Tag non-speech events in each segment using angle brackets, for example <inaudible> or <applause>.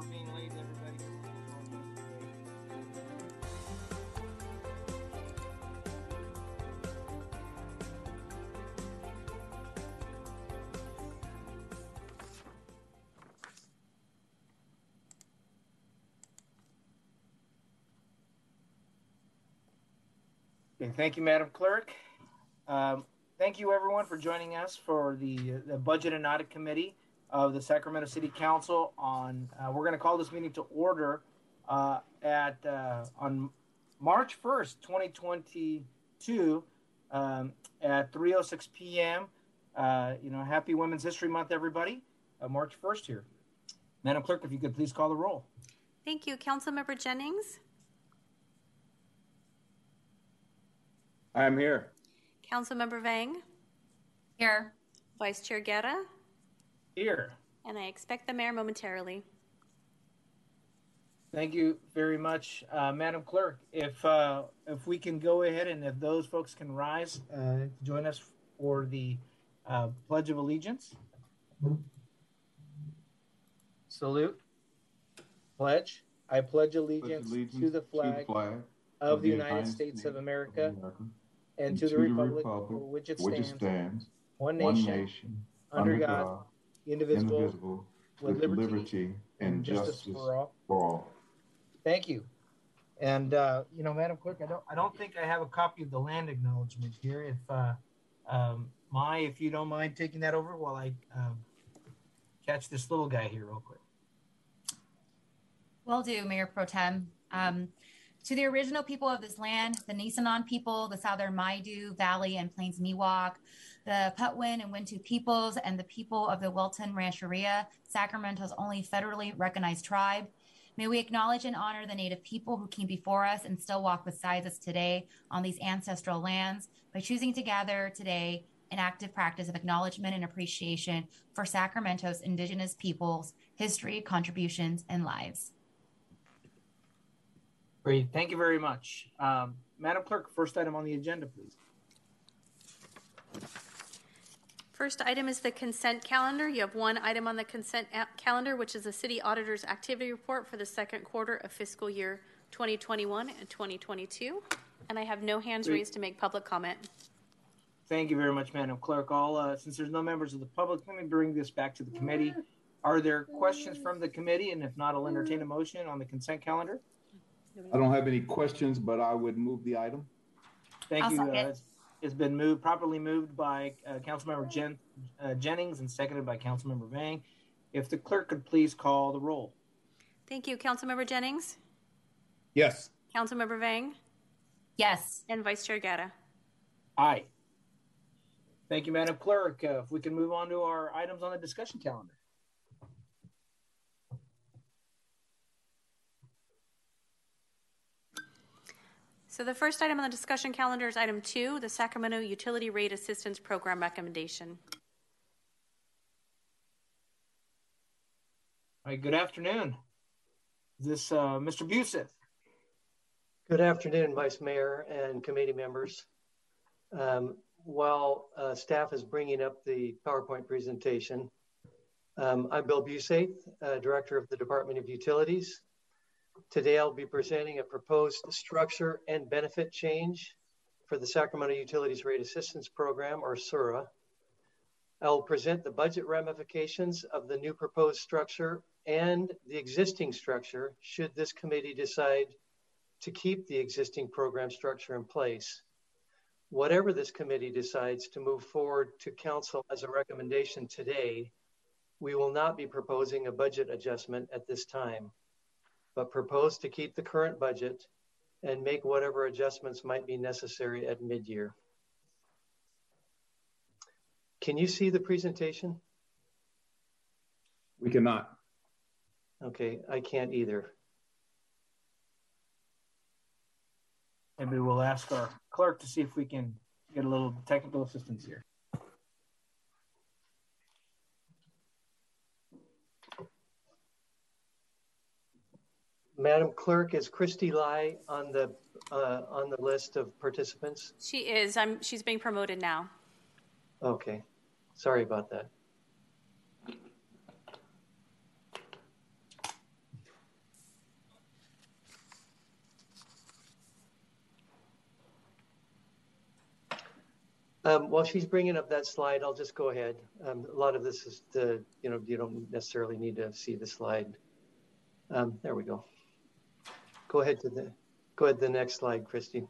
for being late, everybody. Okay, thank you, Madam Clerk. Um, thank you, everyone, for joining us for the, the Budget and Audit Committee of the Sacramento City Council. On uh, we're going to call this meeting to order uh, at uh, on March first, 2022, um, at 3:06 p.m. Uh, you know, Happy Women's History Month, everybody. Uh, March 1st here. Madam Clerk, if you could please call the roll. Thank you. Councilmember Jennings, I'm here. Councilmember Vang, Here. Vice Chair Guerra, Here. and I expect the mayor momentarily. Thank you very much, uh, Madam Clerk. If uh, if we can go ahead and if those folks can rise uh, to join us for the uh, Pledge of Allegiance. Salute. Pledge. I pledge allegiance, allegiance to the flag, flag of the United States of America and to the republic for which it stands, stands, one one nation, nation, under God, indivisible, indivisible, with with liberty liberty and and justice justice for all. for all. Thank you. And uh, you know, Madam Clerk, I don't I don't think I have a copy of the land acknowledgement here. If uh, um, my, if you don't mind taking that over while I um, catch this little guy here real quick. Will do, Mayor Pro Tem. Um, to the original people of this land, the Nisenan people, the Southern Maidu Valley and Plains Miwok, the Patwin and Wintu peoples, and the people of the Wilton Rancheria, Sacramento's only federally recognized tribe. May we acknowledge and honor the Native people who came before us and still walk beside us today on these ancestral lands by choosing to gather today an active practice of acknowledgement and appreciation for Sacramento's indigenous peoples, history, contributions, and lives. Great. Thank you very much, um, Madam Clerk. First item on the agenda, please. First item is the consent calendar. You have one item on the consent a- calendar, which is the city auditor's activity report for the second quarter of fiscal year 2021 and 2022. And I have no hands Great. raised to make public comment. Thank you very much, Madam Clerk. All uh, since there's no members of the public, let me bring this back to the committee. Are there questions from the committee? And if not, I'll entertain a motion on the consent calendar. I don't have any questions, but I would move the item. Thank I'll you. Uh, it's- it's been moved, properly moved by uh, Councilmember Jen, uh, Jennings and seconded by Councilmember Vang. If the clerk could please call the roll. Thank you. Councilmember Jennings, Yes. Councilmember Vang, Yes. and Vice Chair Guerra. Aye. Thank you, Madam Clerk. Uh, if we can move on to our items on the discussion calendar. So the first item on the discussion calendar is item two, the Sacramento Utility Rate Assistance Program recommendation. All right, good afternoon. Is this uh, Mr. Busath? Good afternoon, Vice Mayor and committee members. Um, while uh, staff is bringing up the PowerPoint presentation, um, I'm Bill Busath, uh, Director of the Department of Utilities. Today I'll be presenting a proposed structure and benefit change for the Sacramento Utilities Rate Assistance Program, or SURA. I'll present the budget ramifications of the new proposed structure and the existing structure should this committee decide to keep the existing program structure in place. Whatever this committee decides to move forward to council as a recommendation today, we will not be proposing a budget adjustment at this time, but propose to keep the current budget and make whatever adjustments might be necessary at mid-year. Can you see the presentation? We cannot. Okay, I can't either. Maybe we'll ask our clerk to see if we can get a little technical assistance here. Madam Clerk, is Christy Lai on the uh, on the list of participants? She is. I'm. She's being promoted now. Okay. Sorry about that. Um, while she's bringing up that slide, I'll just go ahead. Um, a lot of this is the, you know, you don't necessarily need to see the slide. Um, there we go. Go ahead to the, go ahead to the next slide, Christy.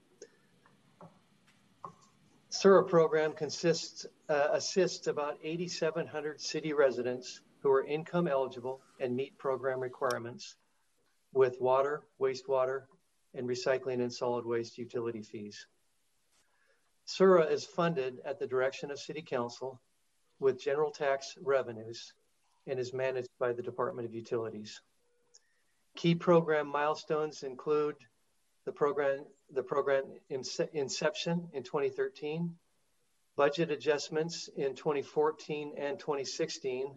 SURA program consists, uh, assists about 8,700 city residents who are income eligible and meet program requirements with water, wastewater, and recycling and solid waste utility fees. SURA is funded at the direction of City Council with general tax revenues and is managed by the Department of Utilities. Key program milestones include the program, the program inception in 2013, budget adjustments in 2014 and 2016,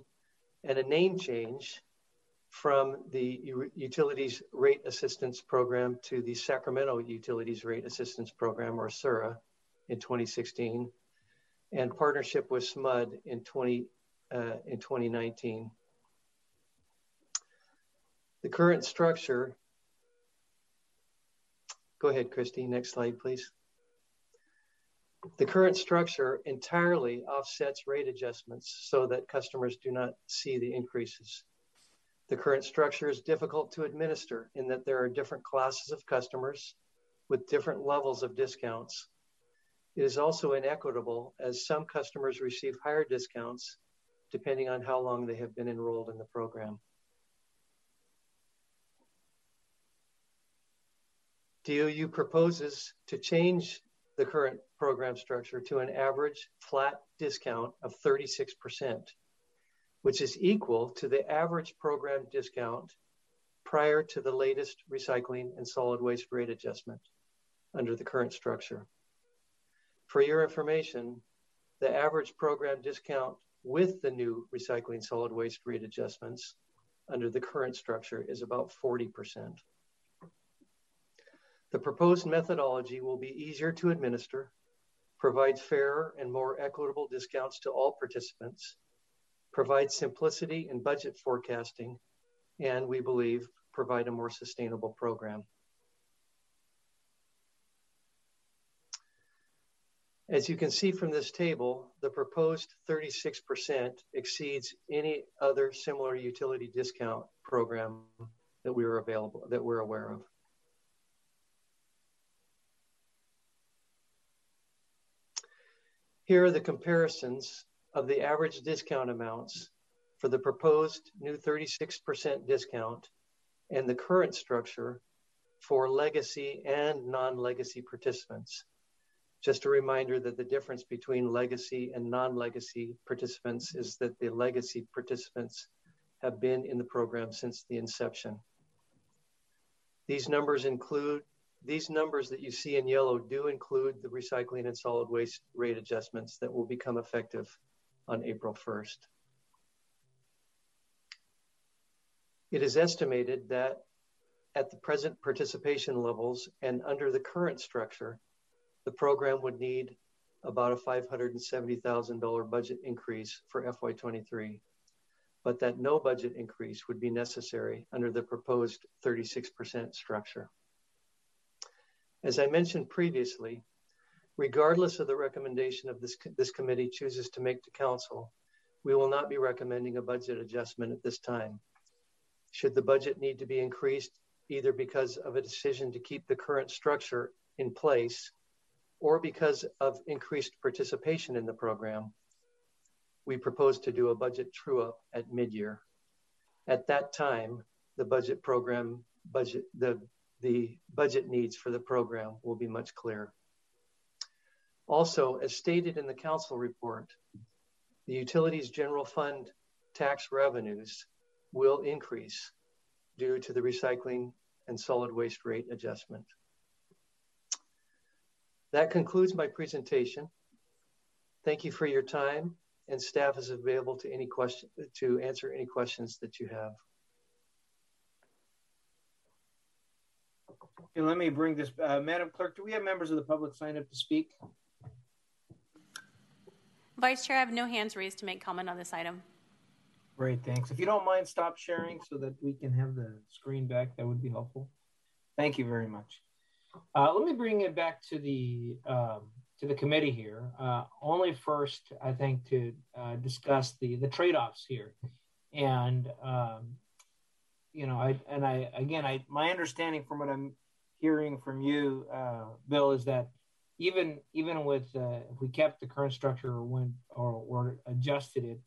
and a name change from the Utilities Rate Assistance Program to the Sacramento Utilities Rate Assistance Program, or SURA, in 2016, and partnership with SMUD in 20 uh, in 2019. The current structure. Go ahead, Christy. Next slide, please. The current structure entirely offsets rate adjustments so that customers do not see the increases. The current structure is difficult to administer in that there are different classes of customers with different levels of discounts. It is also inequitable as some customers receive higher discounts depending on how long they have been enrolled in the program. DOU proposes to change the current program structure to an average flat discount of 36%, which is equal to the average program discount prior to the latest recycling and solid waste rate adjustment under the current structure. For your information, the average program discount with the new recycling solid waste rate adjustments under the current structure is about 40%. The proposed methodology will be easier to administer, provides fairer and more equitable discounts to all participants, provides simplicity in budget forecasting, and we believe provide a more sustainable program. As you can see from this table, the proposed 36% exceeds any other similar utility discount program that we are available, that we're aware of. Here are the comparisons of the average discount amounts for the proposed new 36% discount and the current structure for legacy and non-legacy participants. Just a reminder that the difference between legacy and non-legacy participants is that the legacy participants have been in the program since the inception. These numbers include, these numbers that you see in yellow do include the recycling and solid waste rate adjustments that will become effective on April 1st. It is estimated that at the present participation levels and under the current structure, the program would need about a $570,000 budget increase for FY23, but that no budget increase would be necessary under the proposed 36% structure. As I mentioned previously, regardless of the recommendation of this, this committee chooses to make to council, we will not be recommending a budget adjustment at this time. Should the budget need to be increased, either because of a decision to keep the current structure in place or because of increased participation in the program, we propose to do a budget true up at mid-year. At that time, the budget program budget the the budget needs for the program will be much clearer. Also, as stated in the council report, the utilities general fund tax revenues will increase due to the recycling and solid waste rate adjustment. That concludes my presentation. Thank you for your time and staff is available to any question to answer any questions that you have. Okay, let me bring this, uh, Madam Clerk, do we have members of the public sign up to speak? Vice Chair, I have no hands raised to make comment on this item. Great, thanks. If you don't mind, stop sharing so that we can have the screen back. That would be helpful. Thank you very much. Uh, let me bring it back to the um, to the committee here. Uh, only first, I think, to uh, discuss the the trade offs here, and um, you know, I and I again, I my understanding from what I'm hearing from you, uh, Bill, is that even even with uh, if we kept the current structure or went or, or adjusted it,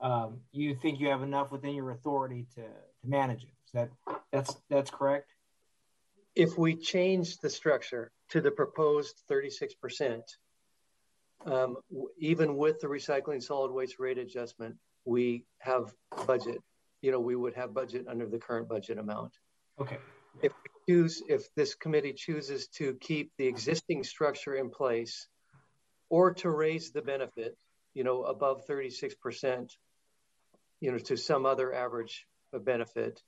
um, you think you have enough within your authority to to manage it. Is that that's that's correct? If we change the structure to the proposed 36%, um, even with the recycling solid waste rate adjustment, we have budget. You know, we would have budget under the current budget amount. Okay. If we choose, if this committee chooses to keep the existing structure in place or to raise the benefit, you know, above 36%, you know, to some other average benefit,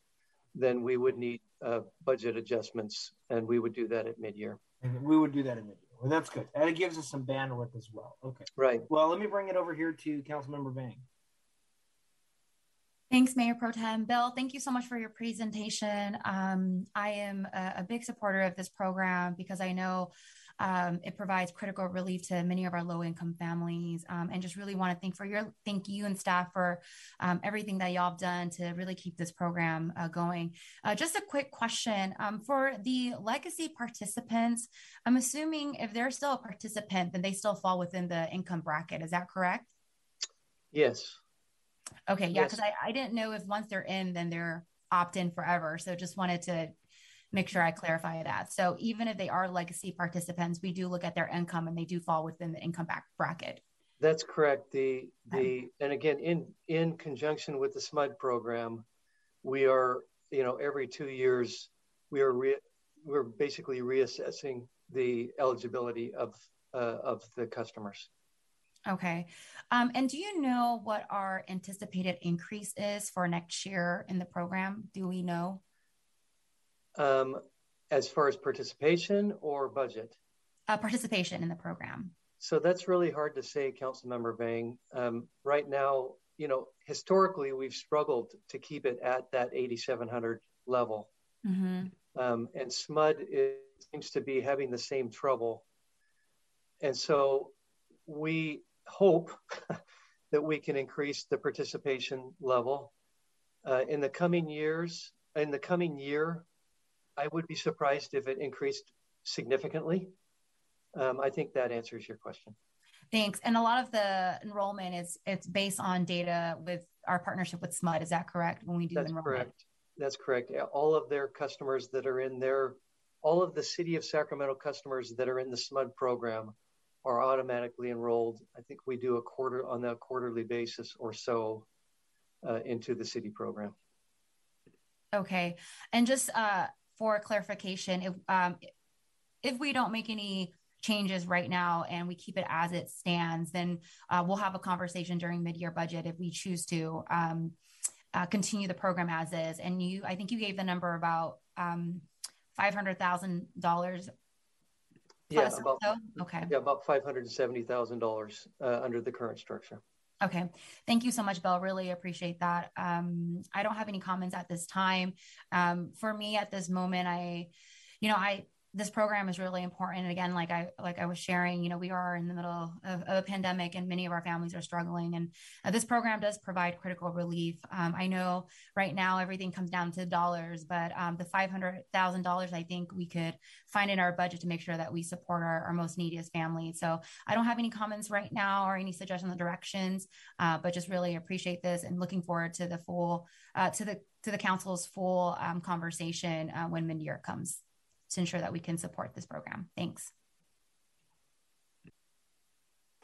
then we would need uh, budget adjustments, and we would do that at mid-year. And we would do that in mid-year. Well, that's good. And it gives us some bandwidth as well. Okay. Right. Well, let me bring it over here to Councilmember Vang. Thanks, Mayor Pro Tem. Bill, thank you so much for your presentation. Um, I am a, a, big supporter of this program because I know um, it provides critical relief to many of our low-income families, um, and just really want to thank for your thank you and staff for um, everything that y'all have done to really keep this program uh, going. Uh, just a quick question um, for the legacy participants. I'm assuming if they're still a participant, then they still fall within the income bracket. Is that correct? Yes. Okay, yeah, because. I, I didn't know if once they're in, then they're opt in forever. So just wanted to make sure I clarify that. So even if they are legacy participants, we do look at their income and they do fall within the income back bracket. That's correct. The the and again in in conjunction with the SMUD program, we are you know every two years we are re, we're basically reassessing the eligibility of uh, of the customers. Okay. Um, and do you know what our anticipated increase is for next year in the program? Do we know? Um, as far as participation or budget? Uh, participation in the program. So that's really hard to say, Councilmember Vang. Um, right now, you know, historically, we've struggled to keep it at that 8,700 level. Mm-hmm. Um, and SMUD is, seems to be having the same trouble. And so we hope <laughs> that we can increase the participation level. Uh, in the coming years, in the coming year, I would be surprised if it increased significantly. Um, I think that answers your question. Thanks. And a lot of the enrollment is it's based on data with our partnership with SMUD. Is that correct? When we do That's enrollment? correct. That's correct. All of their customers that are in their, all of the city of Sacramento customers that are in the SMUD program are automatically enrolled. I think we do a quarter on a quarterly basis or so uh, into the city program. Okay. And just uh, for clarification, if um, if we don't make any changes right now and we keep it as it stands, then uh, we'll have a conversation during mid-year budget if we choose to um, uh, continue the program as is. And you, I think you gave the number about um, five hundred thousand dollars. Yeah, about, so? okay. Yeah, about five hundred and seventy thousand uh, dollars under the current structure. Okay. Thank you so much, Bill. Really appreciate that. Um, I don't have any comments at this time. Um, for me at this moment, I, you know, I this program is really important. And again, like I like I was sharing, you know, we are in the middle of, of a pandemic, and many of our families are struggling. And uh, this program does provide critical relief. Um, I know right now everything comes down to dollars, but um, the five hundred thousand dollars, I think we could find in our budget to make sure that we support our, our most neediest families. So I don't have any comments right now or any suggestions or directions, uh, but just really appreciate this and looking forward to the full uh, to the to the council's full um, conversation uh, when mid year comes to ensure that we can support this program. Thanks.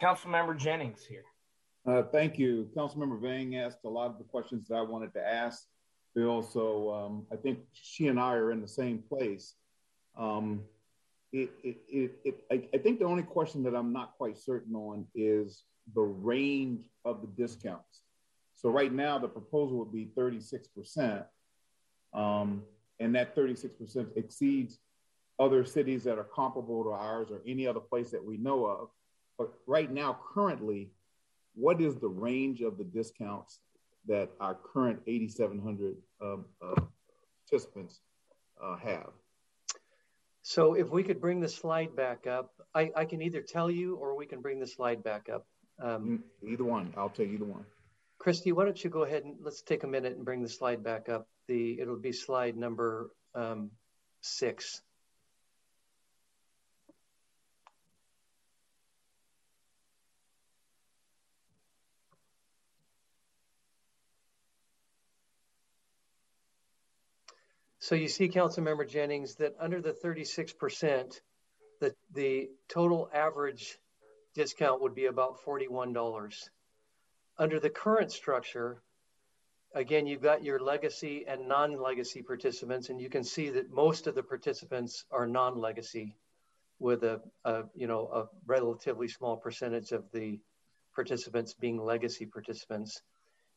Councilmember Jennings here. Uh, thank you. Councilmember Vang asked a lot of the questions that I wanted to ask Bill, so um, I think she and I are in the same place. Um, it, it, it, it I, I, think the only question that I'm not quite certain on is the range of the discounts. So right now, the proposal would be 36%, um, and that 36% exceeds other cities that are comparable to ours or any other place that we know of. But right now, currently, what is the range of the discounts that our current 8,700 um, uh, participants uh, have? So if we could bring the slide back up, I, I can either tell you or we can bring the slide back up. Um, either one. I'll take either one. Christy, why don't you go ahead and let's take a minute and bring the slide back up. The it'll be slide number um, six. So you see, Councilmember Jennings, that under the 36%, the, the total average discount would be about $41. Under the current structure, again, you've got your legacy and non-legacy participants, and you can see that most of the participants are non-legacy with a, a, you know, a relatively small percentage of the participants being legacy participants.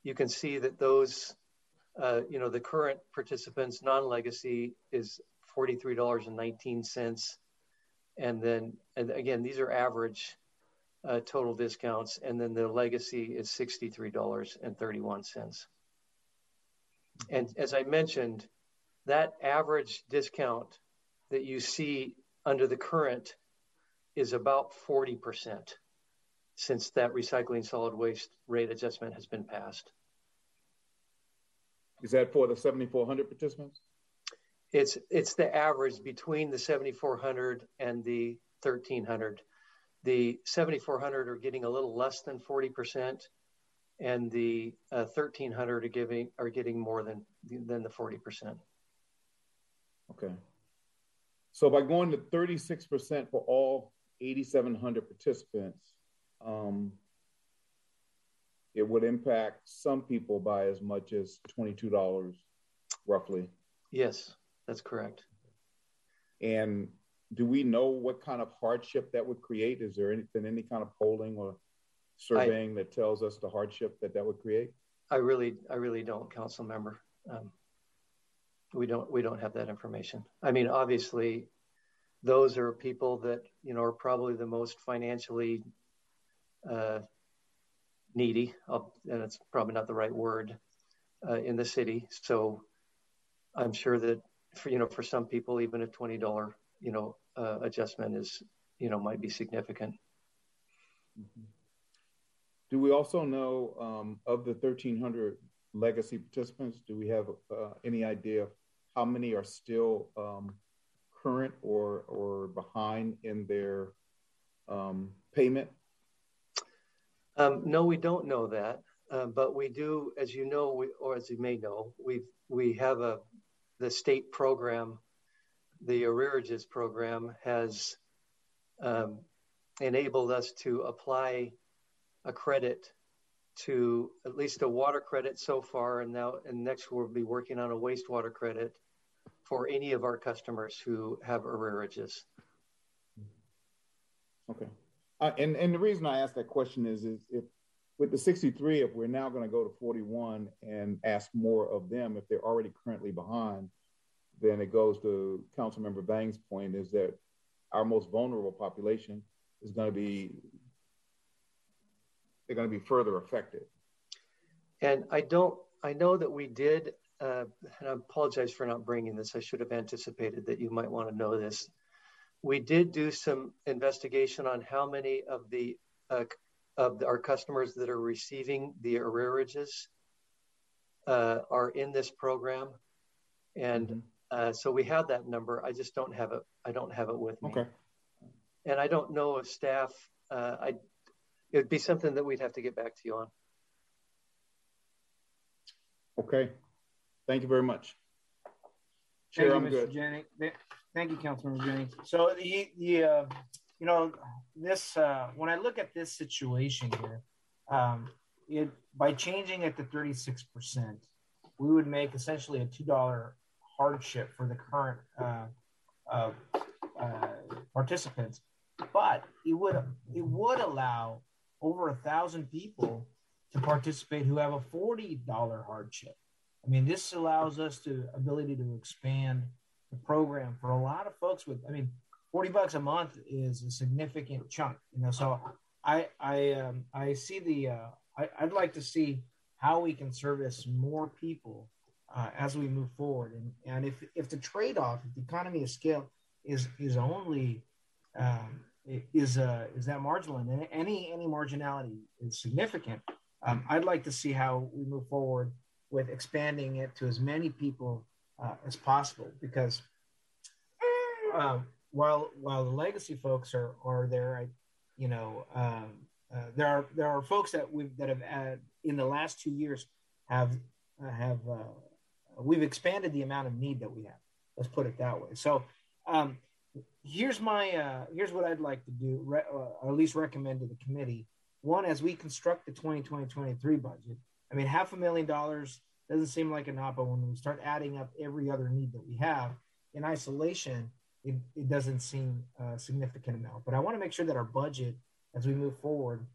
You can see that those uh, you know, the current participants non-legacy is $43.19. And then, and again, these are average uh, total discounts. And then the legacy is $63.31. And as I mentioned, that average discount that you see under the current is about 40% since that recycling solid waste rate adjustment has been passed. Is that for the 7,400 participants? It's it's the average between the 7,400 and the 1,300. The 7,400 are getting a little less than 40%, and the uh, 1,300 are giving are getting more than than the 40%. Okay. So by going to 36% for all 8,700 participants, um, it would impact some people by as much as $22 roughly. Yes, that's correct. And do we know what kind of hardship that would create? Is there any, been any kind of polling or surveying I, that tells us the hardship that that would create? I really, I really don't, council member. Um, we don't, we don't have that information. I mean, obviously, those are people that you know are probably the most financially uh, needy, and it's probably not the right word uh, in the city. So I'm sure that for you know for some people, even a twenty dollar you know uh, adjustment is you know might be significant. Mm-hmm. Do we also know um, of the 1,300 legacy participants? Do we have uh, any idea how many are still um, current or or behind in their um, payment um, no, we don't know that, uh, but we do, as you know, we, or as you may know, we we have a the state program, the arrearages program has um, enabled us to apply a credit to at least a water credit so far, and now and next we'll be working on a wastewater credit for any of our customers who have arrearages. Okay. Uh, and and the reason I ask that question is is if with the 63, if we're now going to go to 41 and ask more of them, if they're already currently behind, then it goes to Councilmember Vang's point is that our most vulnerable population is going to be they're going to be further affected. And I don't, I know that we did, uh, and I apologize for not bringing this. I should have anticipated that you might want to know this we did do some investigation on how many of the uh, of our customers that are receiving the arrearages uh, are in this program, and mm-hmm. uh, so we have that number. I just don't have it. I don't have it with me. Okay. And I don't know if staff. Uh, I it would be something that we'd have to get back to you on. Okay. Thank you very much. Chair, Thank you, I'm Mr. good. Jennings. Thank you, Councilman Jennings. So the, the uh, you know, this uh, when I look at this situation here, um, it by changing it to 36 percent, we would make essentially a two dollar hardship for the current uh, uh, uh, participants, but it would it would allow over a thousand people to participate who have a forty dollar hardship. I mean, this allows us to ability to expand the program for a lot of folks with, I mean, 40 bucks a month is a significant chunk, you know, so I, I, um, I see the, uh, I, I'd like to see how we can service more people uh, as we move forward. And, and if, if the trade-off, if the economy of scale is is only um, is uh, is that marginal and any any marginality is significant. Um, I'd like to see how we move forward with expanding it to as many people uh, as possible because uh, while while the legacy folks are are there, I, you know, um, uh, there are there are folks that we've that have had, in the last two years have uh, have uh, we've expanded the amount of need that we have. Let's put it that way. So um, here's my uh, here's what I'd like to do, re- or at least recommend to the committee. One, as we construct the 2020-23 budget, I mean, half a million dollars doesn't seem like enough, but when we start adding up every other need that we have in isolation, it, it doesn't seem a significant amount. But I want to make sure that our budget, as we move forward,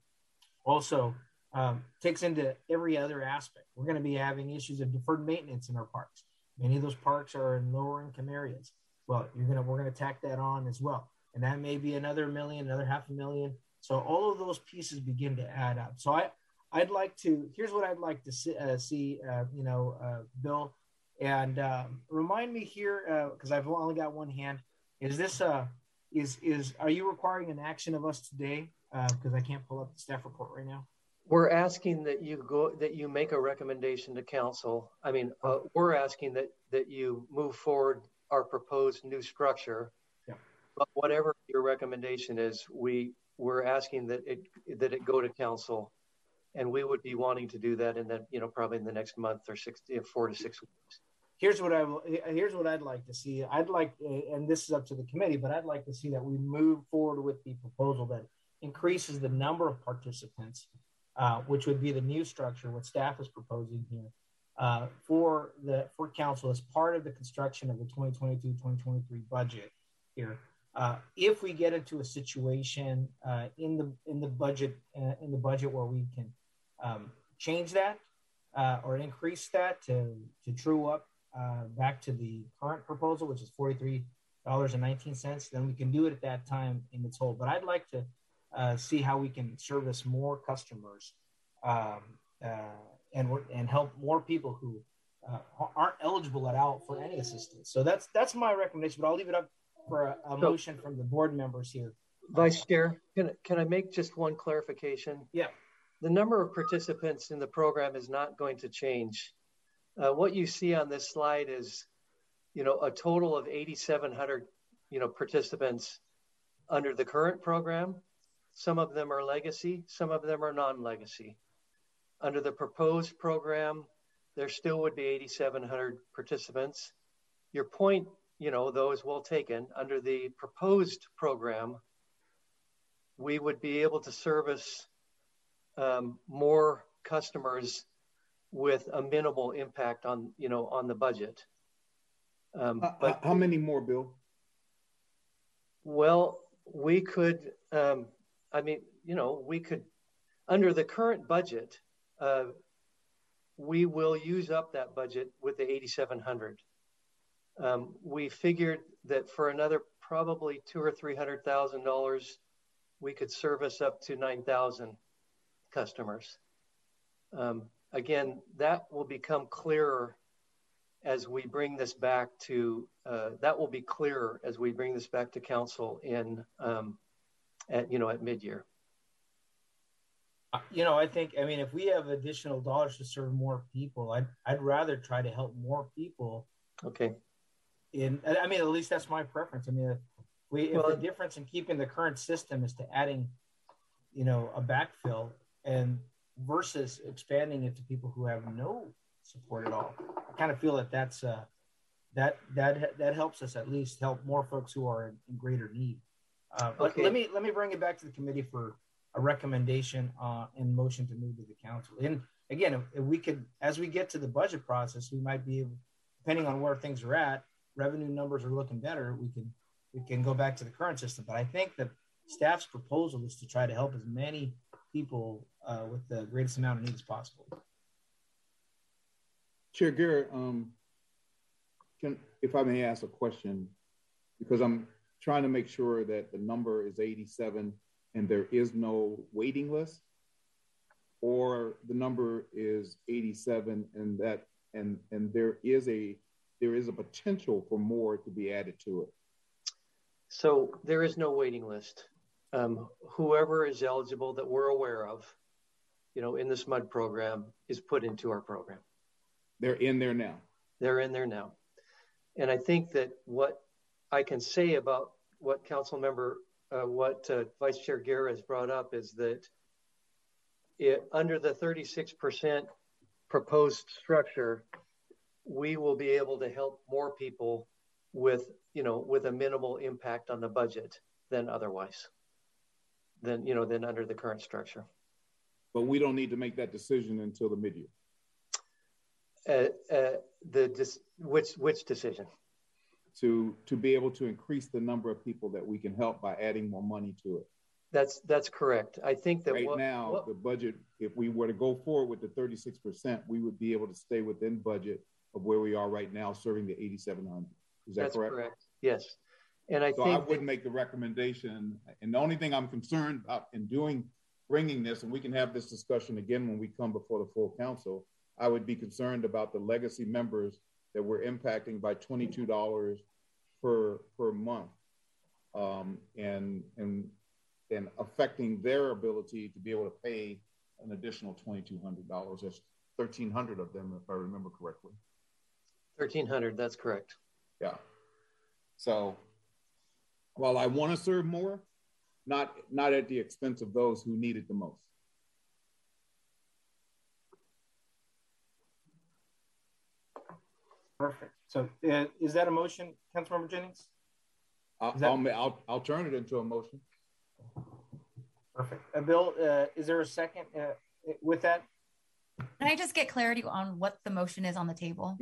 also um, takes into every other aspect. We're going to be having issues of deferred maintenance in our parks. Many of those parks are in lower income areas. Well, you're gonna we're gonna tack that on as well, and that may be another million, another half a million. So all of those pieces begin to add up. So I I'd like to here's what I'd like to see, uh, see uh, you know, uh, Bill, and um, remind me here because uh, I've only got one hand. Is this uh is is are you requiring an action of us today? Because uh, I can't pull up the staff report right now. We're asking that you go that you make a recommendation to council. I mean, uh, we're asking that that you move forward our proposed new structure. Yeah. But whatever your recommendation is, we we're asking that it that it go to council, and we would be wanting to do that in that you know probably in the next month or six four to six weeks here's what I here's what I'd like to see. I'd like, and this is up to the committee, but I'd like to see that we move forward with the proposal that increases the number of participants, uh, which would be the new structure, what staff is proposing here, uh, for the for council as part of the construction of the 2022-2023 budget here. Uh, if we get into a situation uh, in the in the budget uh, in the budget where we can um, change that uh, or increase that to to true up uh, back to the current proposal, which is forty-three dollars and nineteen cents, then we can do it at that time in its whole. But I'd like to uh, see how we can service more customers um, uh, and and help more people who uh, aren't eligible at all for any assistance. So that's that's my recommendation. But I'll leave it up for a, a motion from the board members here. Vice Chair, can can I make just one clarification? Yeah. The number of participants in the program is not going to change. Uh, what you see on this slide is, you know, a total of 8,700, you know, participants under the current program. Some of them are legacy, some of them are non-legacy. Under the proposed program, there still would be 8,700 participants. Your point, you know, though, is well taken. Under the proposed program, we would be able to service um, more customers with a minimal impact on you know on the budget. Um, uh, but how many more, Bill? Well, we could. Um, I mean, you know, we could under the current budget. Uh, we will use up that budget with the 8,700. Um, we figured that for another probably two or three hundred thousand dollars, we could service up to 9,000 customers. Um, again, that will become clearer as we bring this back to, uh, that will be clearer as we bring this back to council in, um, at, you know, at mid-year. Uh, you know, I think, I mean, if we have additional dollars to serve more people, I'd, I'd rather try to help more people. Okay. In, I mean, at least that's my preference. I mean, if we, if well, the difference in keeping the current system is to adding, you know, a backfill and versus expanding it to people who have no support at all. I kind of feel that that's uh, that that that helps us at least help more folks who are in, in greater need. Uh, okay. Let me let me bring it back to the committee for a recommendation uh, and motion to move to the council. And again, if, if we could, as we get to the budget process, we might be able, depending on where things are at, revenue numbers are looking better. We can we can go back to the current system. But I think that staff's proposal is to try to help as many people uh, with the greatest amount of need as possible. Chair Guerra, um, can, if I may ask a question, because I'm trying to make sure that the number is 87 and there is no waiting list, or the number is 87 and that and and there is a there is a potential for more to be added to it. So there is no waiting list. Um, whoever is eligible that we're aware of, you know, in the SMUD program is put into our program. They're in there now. They're in there now. And I think that what I can say about what Council Member, uh, what uh, Vice Chair Guerra has brought up is that it, under the 36% proposed structure, we will be able to help more people with, you know, with a minimal impact on the budget than otherwise, than, you know, than under the current structure. But we don't need to make that decision until the mid-year. Uh, uh, the dis- which which decision? To to be able to increase the number of people that we can help by adding more money to it. That's that's correct. I think that right what, now what, the budget, if we were to go forward with the 36 percent, we would be able to stay within budget of where we are right now, serving the 8,700. Is that that's correct? correct? Yes. And I So think I wouldn't make the recommendation. And the only thing I'm concerned about in doing, bringing this, and we can have this discussion again when we come before the full council, I would be concerned about the legacy members that we're impacting by $22 per, per month. Um, and, and, and affecting their ability to be able to pay an additional $2,200. That's 1,300 of them, if I remember correctly. 1300, that's correct. Yeah. So while I want to serve more, not not at the expense of those who need it the most. Perfect. So uh, is that a motion, Councilmember Jennings? I'll, that- I'll, I'll, I'll turn it into a motion. Perfect. Uh, Bill, uh, is there a second uh, with that? Can I just get clarity on what the motion is on the table?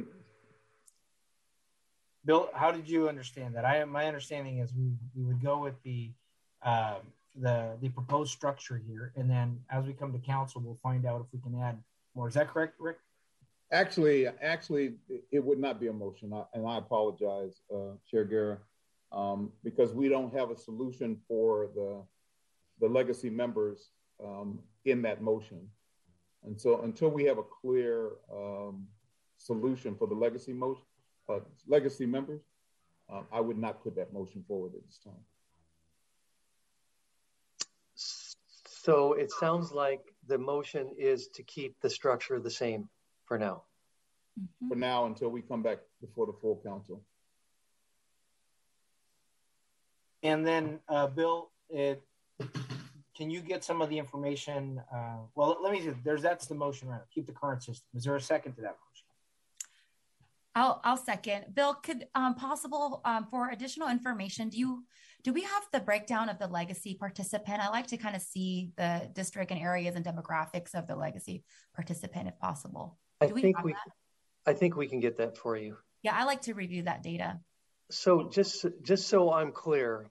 Bill, how did you understand that? I my understanding is we, we would go with the um, the the proposed structure here, and then as we come to council, we'll find out if we can add more. Is that correct, Rick? Actually, actually, it would not be a motion, and I apologize, uh, Chair Guerra, um, because we don't have a solution for the the legacy members um, in that motion. And so, until we have a clear um, solution for the legacy motion, uh, legacy members, uh, I would not put that motion forward at this time. So it sounds like the motion is to keep the structure the same for now. Mhm. For now, until we come back before the full council. And then, uh, Bill, it, can you get some of the information? Uh, well, let me. see. There's that's the motion, right? Keep the current system. Is there a second to that motion? I'll I'll second. Bill, could um, possible um, for additional information? Do you do we have the breakdown of the legacy participant? I like to kind of see the district and areas and demographics of the legacy participant, if possible. I we think have we, that? I think we can get that for you. Yeah, I like to review that data. So just just so I'm clear,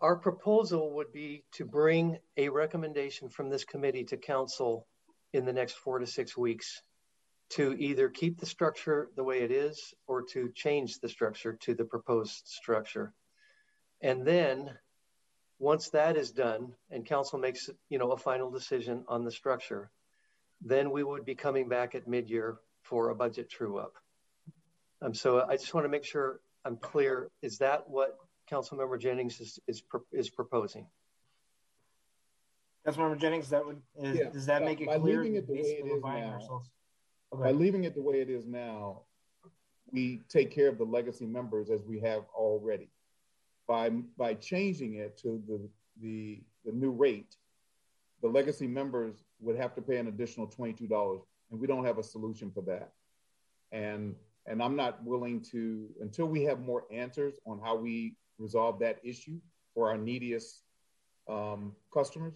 our proposal would be to bring a recommendation from this committee to council in the next four to six weeks to either keep the structure the way it is or to change the structure to the proposed structure. And then once that is done and council makes, you know, a final decision on the structure, then we would be coming back at mid-year for a budget true up. Um, so I just want to make sure I'm clear. Is that what Councilmember Jennings is is, is proposing? Councilmember Jennings, that would is, Yeah. does that make it By clear? leaving it the way Basically, it we're is buying now, ourselves- By leaving it the way it is now, we take care of the legacy members as we have already. By by changing it to the the, the new rate, the legacy members would have to pay an additional twenty-two dollars, and we don't have a solution for that. And and I'm not willing to until we have more answers on how we resolve that issue for our neediest um, customers.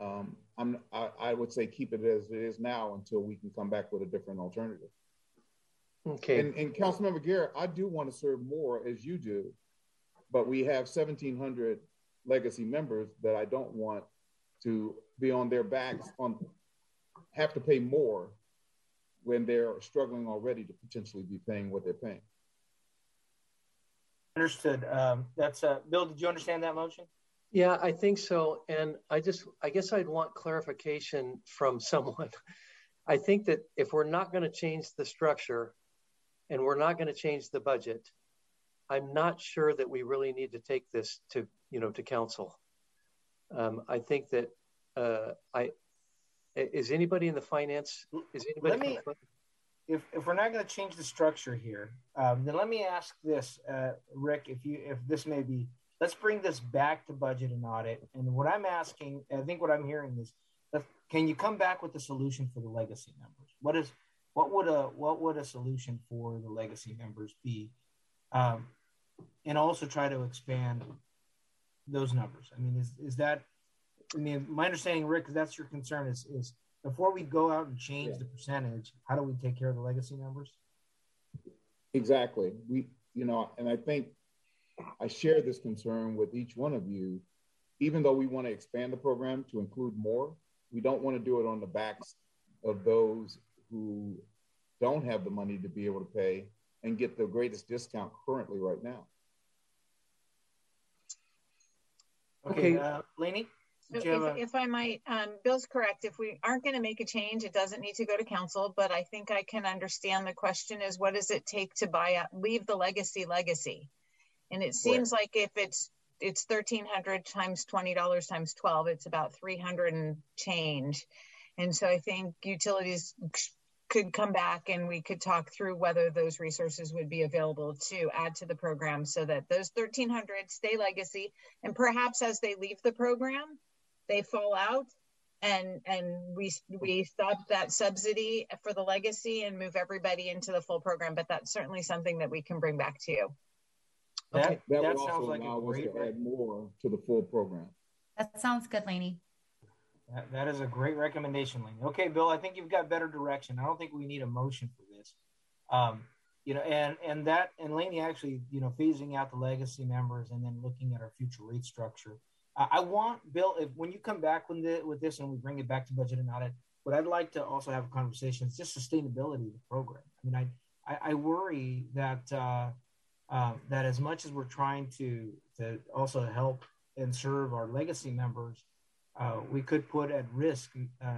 Um, I'm, I, I would say keep it as it is now until we can come back with a different alternative. Okay. And, and Councilmember Guerra, I do want to serve more as you do, but we have 1,700 legacy members that I don't want to be on their backs on have to pay more when they're struggling already to potentially be paying what they're paying. Understood. Um, that's uh, Bill. Did you understand that motion? Yeah, I think so. And I just, I guess I'd want clarification from <laughs> someone. I think that if we're not going to change the structure and we're not going to change the budget, I'm not sure that we really need to take this to, you know, to council. Um, I think that uh, I is anybody in the finance? Is anybody? Let me, if if we're not going to change the structure here, um, then let me ask this, uh, Rick. If you if this may be, let's bring this back to budget and audit. And what I'm asking, I think what I'm hearing is, can you come back with a solution for the legacy members? What is what would a what would a solution for the legacy members be? Um, and also try to expand those numbers. I mean, is is that? I mean, my understanding, Rick, that's your concern. Is is before we go out and change yeah. the percentage, how do we take care of the legacy members? Exactly. We, you know, and I think I share this concern with each one of you. Even though we want to expand the program to include more, we don't want to do it on the backs of those who don't have the money to be able to pay and get the greatest discount currently right now. Okay, uh, Leyne? if, a... if, I might, um, Bill's correct. If we aren't going to make a change, it doesn't need to go to council. But I think I can understand the question is what does it take to buy out, leave the legacy legacy? And it seems right. like if it's it's thirteen hundred times twenty dollars times twelve, it's about three hundred and change. And so I think utilities could come back and we could talk through whether those resources would be available to add to the program so that those 1300 stay legacy and perhaps as they leave the program they fall out and and we we stop that subsidy for the legacy and move everybody into the full program but that's certainly something that we can bring back to you that, that, that sounds like allow us to add more to the full program that sounds good Leyne. That, that is a great recommendation, Leyne. Okay, Bill, I think you've got better direction. I don't think we need a motion for this. Um, you know, and and that and Leyne actually, you know, phasing out the legacy members and then looking at our future rate structure. I, I want Bill, if when you come back with it with this and we bring it back to budget and audit, what I'd like to also have a conversation is just sustainability of the program. I mean, I I, I worry that uh, uh, that as much as we're trying to to also help and serve our legacy members, uh, we could put at risk, uh,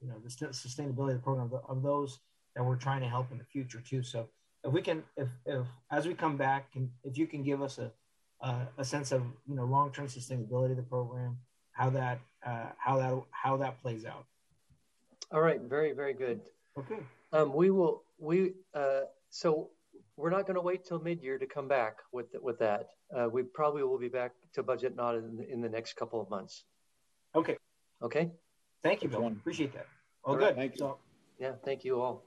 you know, the sustainability of the program of, those that we're trying to help in the future too. So if we can, if, if as we come back, and if you can give us a, uh, a sense of you know long-term sustainability of the program, how that uh, how that how that plays out. All right, very very good. Okay. Um, we will we uh, so we're not going to wait till mid-year to come back with with that. Uh, we probably will be back to budget not in the, in the next couple of months. Okay. Okay. Thank you, Bill. Appreciate that. All, all good. Right, thank you. So, yeah, thank you all.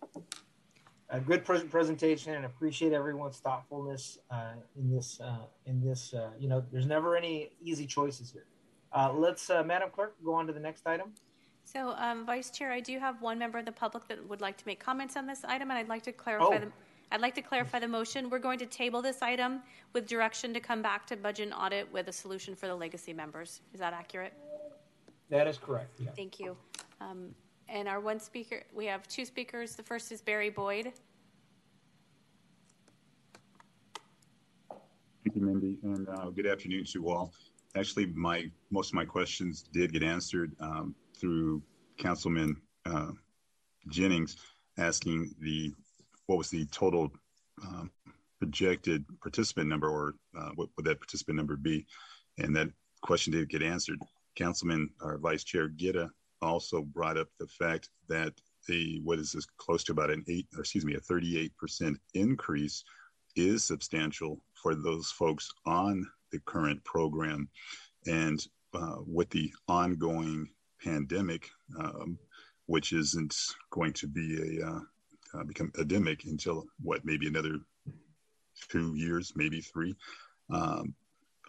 A good pre- presentation, and appreciate everyone's thoughtfulness uh, in this. Uh, in this, uh, you know, there's never any easy choices here. Uh, let's, uh, Madam Clerk, go on to the next item. So, um, Vice Chair, I do have one member of the public that would like to make comments on this item, and I'd like to clarify oh. the. I'd like to clarify the motion. We're going to table this item with direction to come back to budget and audit with a solution for the legacy members. Is that accurate? That is correct. Yeah. Thank you. Um, and our one speaker, we have two speakers. The first is Barry Boyd. Thank you, Mindy, and uh, good afternoon to you all. Actually, my most of my questions did get answered um, through Councilman uh, Jennings asking the what was the total um, projected participant number, or uh, what would that participant number be? And that question didn't get answered. Councilman or Vice Chair Guerra also brought up the fact that the what is this close to about an eight or excuse me a 38% increase is substantial for those folks on the current program and uh, with the ongoing pandemic um, which isn't going to be a uh, uh, become endemic until what maybe another two years maybe three um,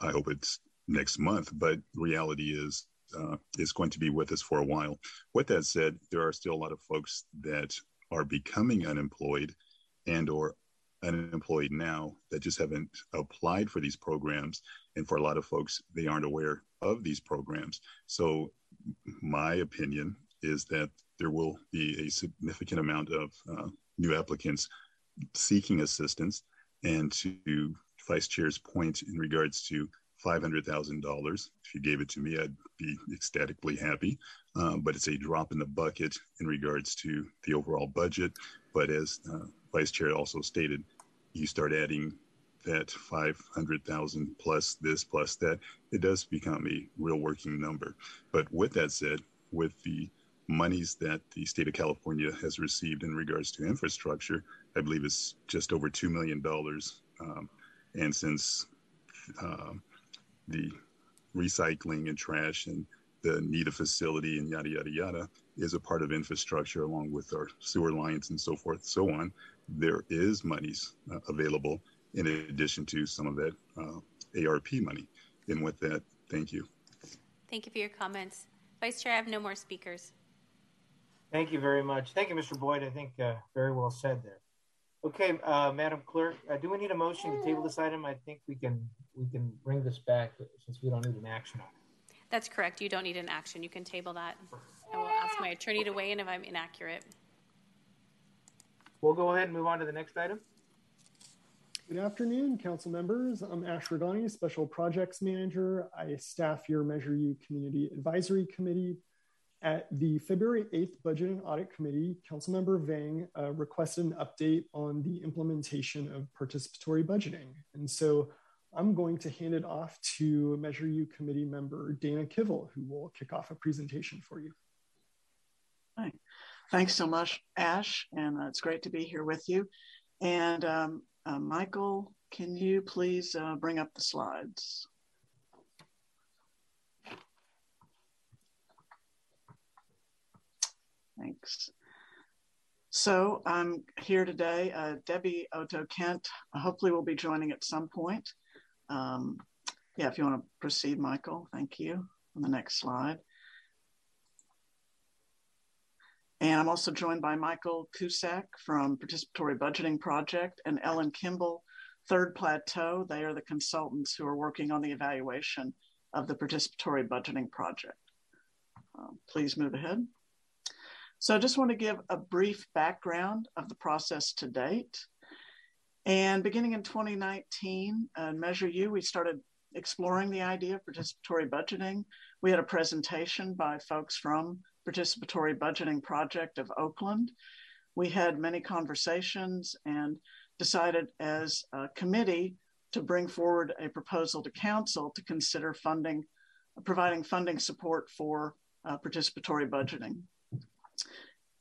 i hope it's next month, but reality is uh, is going to be with us for a while. With that said, there are still a lot of folks that are becoming unemployed and or unemployed now that just haven't applied for these programs. And for a lot of folks, they aren't aware of these programs. So my opinion is that there will be a significant amount of uh, new applicants seeking assistance. And to Vice Chair's point in regards to $500,000. If you gave it to me, I'd be ecstatically happy. Um, but it's a drop in the bucket in regards to the overall budget. But as uh, Vice Chair also stated, you start adding that 500,000 plus this plus that, it does become a real working number. But with that said, with the monies that the state of California has received in regards to infrastructure, I believe it's just over $2 million. Um, and since uh, the recycling and trash and the need a facility and yada, yada, yada is a part of infrastructure along with our sewer lines and so forth, so on, there is monies uh, available in addition to some of that uh, ARP money. And with that, thank you. Thank you for your comments. Vice Chair, I have no more speakers. Thank you very much. Thank you, Mr. Boyd. I think uh, very well said there. Okay, uh, Madam Clerk, uh, do we need a motion to table this item? I think we can we can bring this back since we don't need an action on it. That's correct. You don't need an action. You can table that. I will ask my attorney to weigh in if I'm inaccurate. We'll go ahead and move on to the next item. Good afternoon, council members. I'm Ash Roughani, Special Projects Manager. I staff your Measure U Community Advisory Committee. At the February 8th Budget and Audit Committee, Councilmember Vang uh, requested an update on the implementation of participatory budgeting. And so I'm going to hand it off to Measure U Committee member Dana Kivel, who will kick off a presentation for you. Hi. Thanks so much, Ash, and uh, it's great to be here with you. And um, uh, Michael, can you please uh, bring up the slides? Thanks. So I'm here today. Uh, Debbie Oto Kent hopefully will be joining at some point. Um, yeah, if you want to proceed, Michael, thank you. On the next slide. And I'm also joined by Michael Cusack from Participatory Budgeting Project and Ellen Kimball, Third Plateau. They are the consultants who are working on the evaluation of the Participatory Budgeting Project. Um, please move ahead. So I just want to give a brief background of the process to date. And beginning in 2019, uh, Measure U, we started exploring the idea of participatory budgeting. We had a presentation by folks from Participatory Budgeting Project of Oakland. We had many conversations and decided as a committee to bring forward a proposal to council to consider funding, providing funding support for uh, participatory budgeting.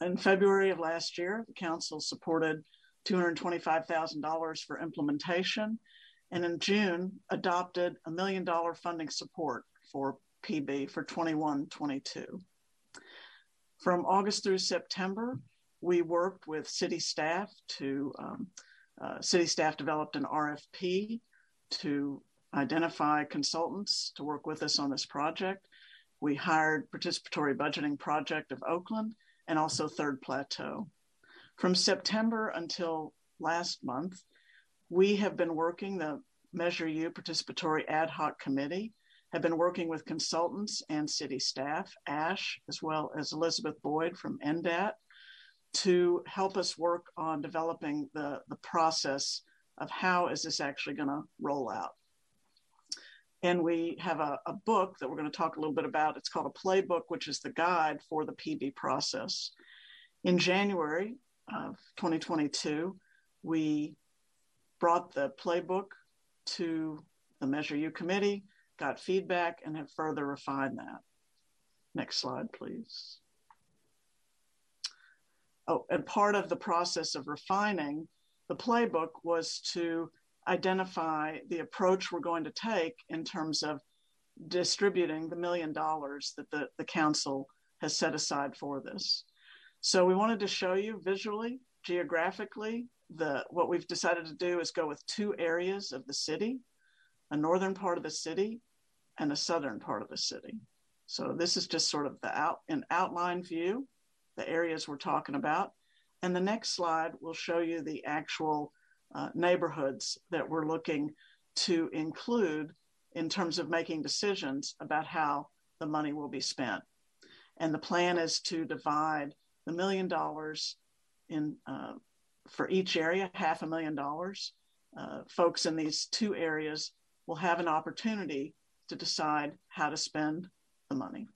In February of last year, the council supported $225,000 for implementation, and in June adopted a million dollar funding support for PB for 21 22. From August through September, we worked with city staff to, um, uh, city staff developed an RFP to identify consultants to work with us on this project. We hired Participatory Budgeting Project of Oakland and also Third Plateau. From September until last month, we have been working the Measure U Participatory Ad Hoc Committee have been working with consultants and city staff, ASH, as well as Elizabeth Boyd from NDAT, to help us work on developing the, the process of how is this actually going to roll out. And we have a, a book that we're going to talk a little bit about. It's called a playbook, which is the guide for the PB process. In January of 2022, we brought the playbook to the Measure U committee got feedback and have further refined that. Next slide, please. Oh, and part of the process of refining the playbook was to identify the approach we're going to take in terms of distributing the million dollars that the, the council has set aside for this. So we wanted to show you visually, geographically, the what we've decided to do is go with two areas of the city, a northern part of the city and a southern part of the city. So this is just sort of the out an outline view, the areas we're talking about. And the next slide will show you the actual uh, neighborhoods that we're looking to include in terms of making decisions about how the money will be spent. And the plan is to divide the million dollars in uh, for each area, half a million dollars. Uh, folks in these two areas will have an opportunity to decide how to spend the money.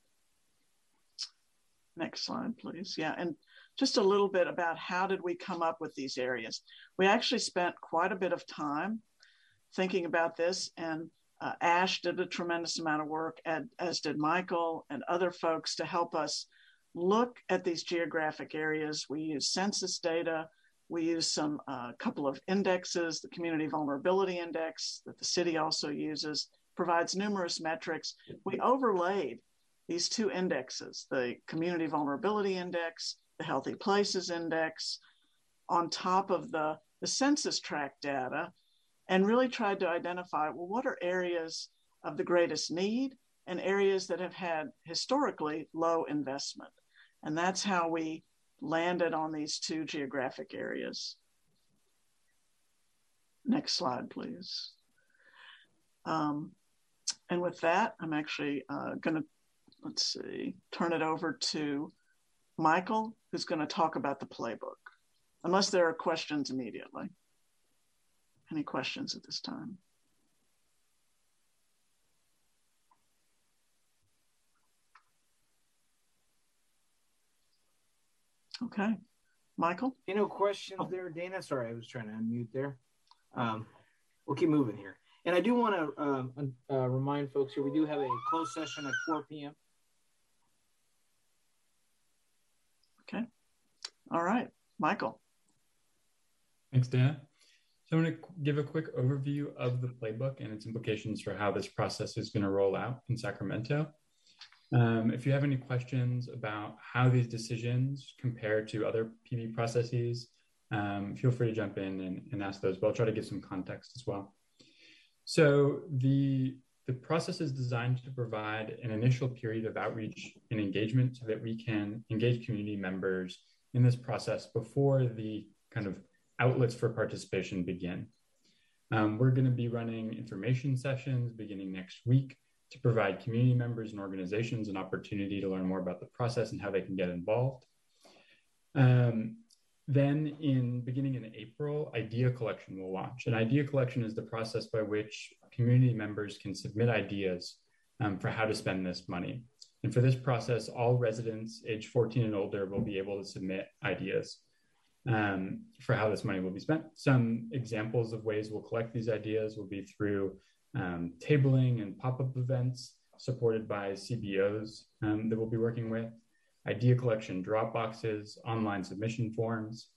Next slide, please. Yeah, and just a little bit about how did we come up with these areas. We actually spent quite a bit of time thinking about this. And uh, Ash did a tremendous amount of work, as did Michael and other folks, to help us look at these geographic areas. We use census data. We use some a uh, couple of indexes, the Community Vulnerability Index that the city also uses, provides numerous metrics. We overlaid these two indexes, the Community Vulnerability Index, the Healthy Places Index, on top of the, the census tract data, and really tried to identify well, what are areas of the greatest need and areas that have had historically low investment. And that's how we landed on these two geographic areas. Next slide, please. Um, and with that, I'm actually uh, going to, let's see, turn it over to Michael, who's going to talk about the playbook, unless there are questions immediately. Any questions at this time? Okay. Michael? You know, questions oh. there, Dana? Sorry, I was trying to unmute there. Um, we'll keep moving here. And I do want to um, uh, remind folks here we do have a closed session at 4 p.m. Okay. All right. Michael. Thanks, Dan. So I'm going to give a quick overview of the playbook and its implications for how this process is going to roll out in Sacramento. Um, if you have any questions about how these decisions compare to other PB processes, um, feel free to jump in and, and, ask those, but I'll try to give some context as well. So the, the process is designed to provide an initial period of outreach and engagement so that we can engage community members in this process before the kind of outlets for participation begin. Um, we're going to be running information sessions beginning next week to provide community members and organizations an opportunity to learn more about the process and how they can get involved. Um, then in beginning in April, idea collection will launch. And idea collection is the process by which community members can submit ideas um, for how to spend this money. And for this process, all residents age 14 and older will be able to submit ideas um, for how this money will be spent. Some examples of ways we'll collect these ideas will be through um, tabling and pop-up events supported by CBOs um, that we'll be working with, idea collection drop boxes, online submission forms.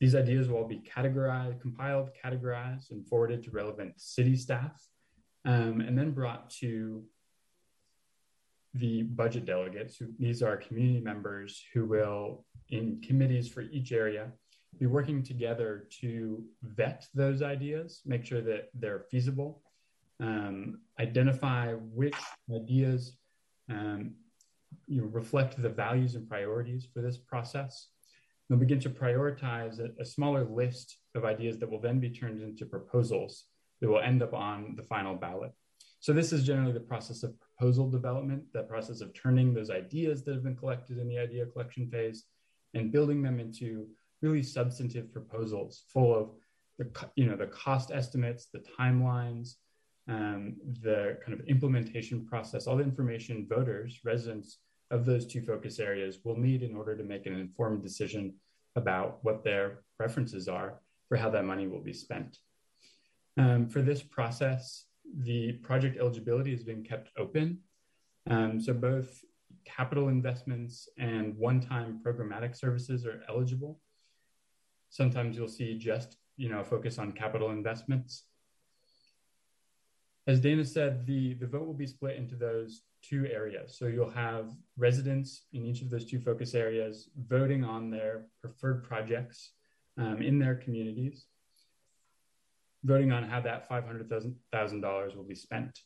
These ideas will all be categorized, compiled, categorized, and forwarded to relevant city staff, um, and then brought to the budget delegates. Who, these are community members who will, in committees for each area, be working together to vet those ideas, make sure that they're feasible, um, identify which ideas um, you know, reflect the values and priorities for this process. They'll begin to prioritize a, a smaller list of ideas that will then be turned into proposals that will end up on the final ballot. So this is generally the process of proposal development, that process of turning those ideas that have been collected in the idea collection phase and building them into really substantive proposals full of the, you know, the cost estimates, the timelines, um, the kind of implementation process, all the information voters, residents of those two focus areas will need in order to make an informed decision about what their preferences are for how that money will be spent. Um, for this process, the project eligibility is being kept open. Um, so both capital investments and one-time programmatic services are eligible. Sometimes you'll see just you know focus on capital investments. As Dana said, the, the vote will be split into those two areas. So you'll have residents in each of those two focus areas voting on their preferred projects um, in their communities, voting on how that $500,000 will be spent.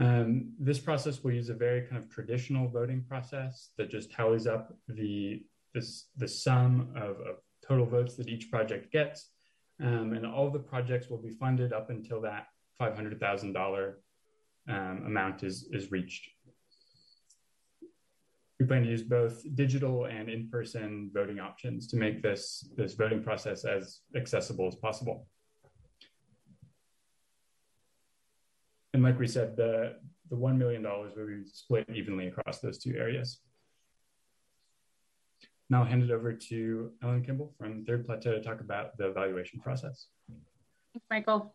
Um, this process will use a very kind of traditional voting process that just tallies up the, this, the sum of, of total votes that each project gets. Um, and all the projects will be funded up until that $500,000 um, amount is, is reached. We plan to use both digital and in-person voting options to make this, this voting process as accessible as possible. And like we said, the, the $1 million will be split evenly across those two areas. Now I'll hand it over to Ellen Kimball from Third Plateau to talk about the evaluation process. Thanks, Michael.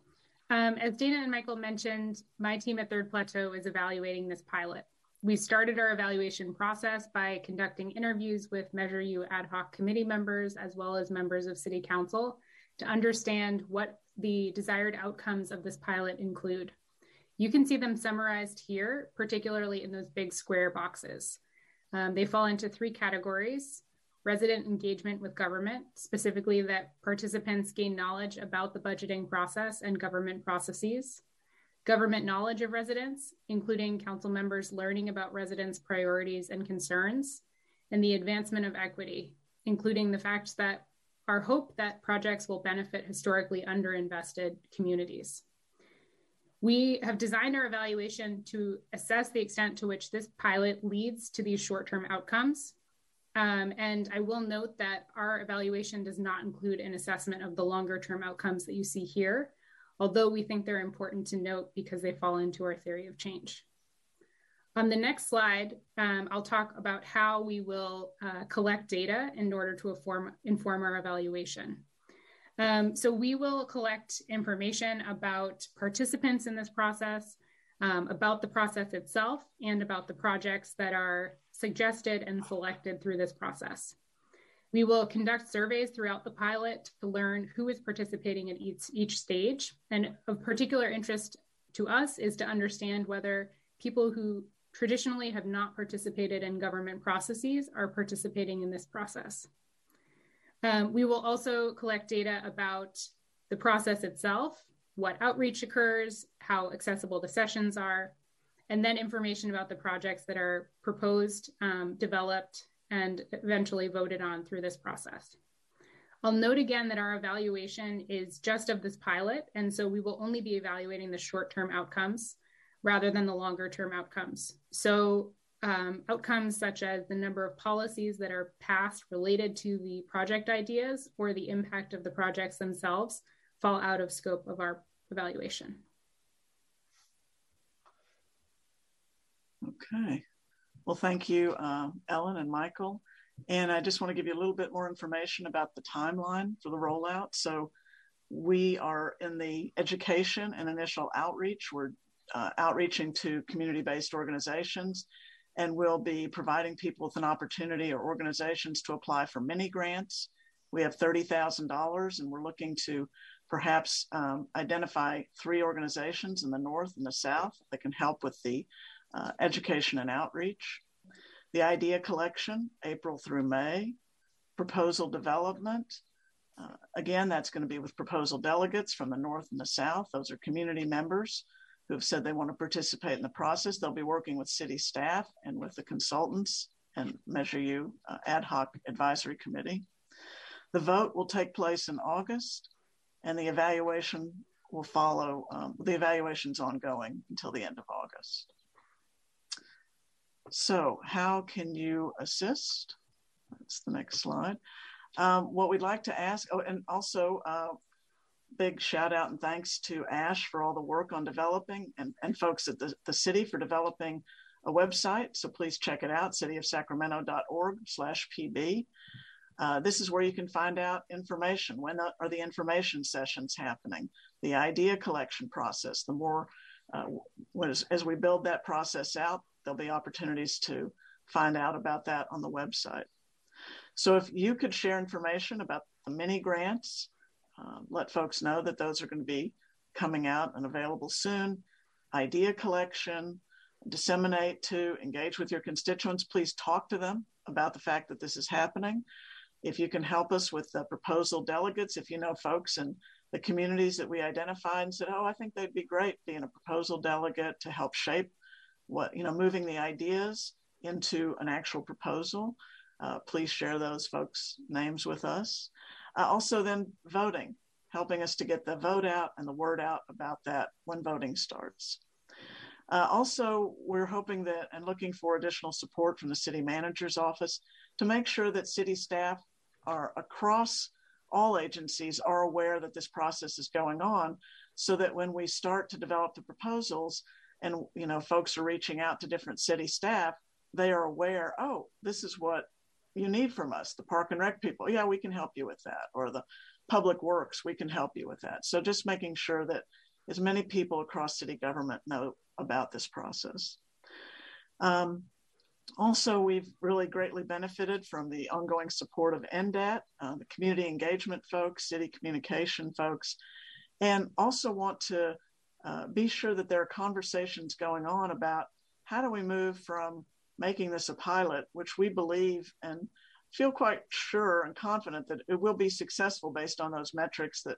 Um, as Dana and Michael mentioned, my team at Third Plateau is evaluating this pilot. We started our evaluation process by conducting interviews with Measure U ad hoc committee members as well as members of City Council to understand what the desired outcomes of this pilot include. You can see them summarized here, particularly in those big square boxes. Um, they fall into three categories resident engagement with government, specifically that participants gain knowledge about the budgeting process and government processes, government knowledge of residents, including council members learning about residents' priorities and concerns, and the advancement of equity, including the fact that our hope that projects will benefit historically underinvested communities. We have designed our evaluation to assess the extent to which this pilot leads to these short term outcomes. Um, and I will note that our evaluation does not include an assessment of the longer term outcomes that you see here, although we think they're important to note because they fall into our theory of change. On the next slide, um, I'll talk about how we will uh, collect data in order to inform, inform our evaluation. Um, so we will collect information about participants in this process, um, about the process itself, and about the projects that are suggested and selected through this process. We will conduct surveys throughout the pilot to learn who is participating at each, each stage. And of particular interest to us is to understand whether people who traditionally have not participated in government processes are participating in this process. Um, we will also collect data about the process itself, what outreach occurs, how accessible the sessions are, and then information about the projects that are proposed, um, developed, and eventually voted on through this process. I'll note again that our evaluation is just of this pilot, and so we will only be evaluating the short term outcomes rather than the longer term outcomes. So um, outcomes such as the number of policies that are passed related to the project ideas or the impact of the projects themselves fall out of scope of our evaluation. Okay. Well, thank you, uh, Ellen and Michael. And I just want to give you a little bit more information about the timeline for the rollout. So we are in the education and initial outreach. We're uh, outreaching to community-based organizations and we'll be providing people with an opportunity or organizations to apply for mini grants. We have $30,000 and we're looking to perhaps um, identify three organizations in the North and the South that can help with the uh, education and outreach. The idea collection, April through May. Proposal development, uh, again, that's going to be with proposal delegates from the North and the South. Those are community members who have said they want to participate in the process. They'll be working with city staff and with the consultants and Measure U uh, ad hoc advisory committee. The vote will take place in August, and the evaluation will follow. Um, the evaluation's ongoing until the end of August. So, how can you assist? That's the next slide. Um, what we'd like to ask, oh, and also uh, big shout out and thanks to Ash for all the work on developing and, and folks at the, the city for developing a website. So please check it out, cityofsacramento.org slash PB. Uh, this is where you can find out information. When are the information sessions happening? The idea collection process. The more, uh, as, as we build that process out, there'll be opportunities to find out about that on the website. So if you could share information about the mini grants, um, let folks know that those are going to be coming out and available soon. Idea collection, disseminate to engage with your constituents. Please talk to them about the fact that this is happening. If you can help us with the proposal delegates, if you know folks in the communities that we identified and said, oh, I think they'd be great being a proposal delegate to help shape what, you know, moving the ideas into an actual proposal, uh, please share those folks' names with us. Uh, also, then voting, helping us to get the vote out and the word out about that when voting starts. Uh, also, we're hoping that and looking for additional support from the city manager's office to make sure that city staff are across all agencies are aware that this process is going on so that when we start to develop the proposals and you know folks are reaching out to different city staff they are aware oh this is what you need from us the park and rec people. Yeah we can help you with that. Or the public works we can help you with that. So just making sure that as many people across city government know about this process. Um, also, we've really greatly benefited from the ongoing support of NDAT, uh, the community engagement folks, city communication folks, and also want to uh, be sure that there are conversations going on about how do we move from making this a pilot, which we believe and feel quite sure and confident that it will be successful based on those metrics that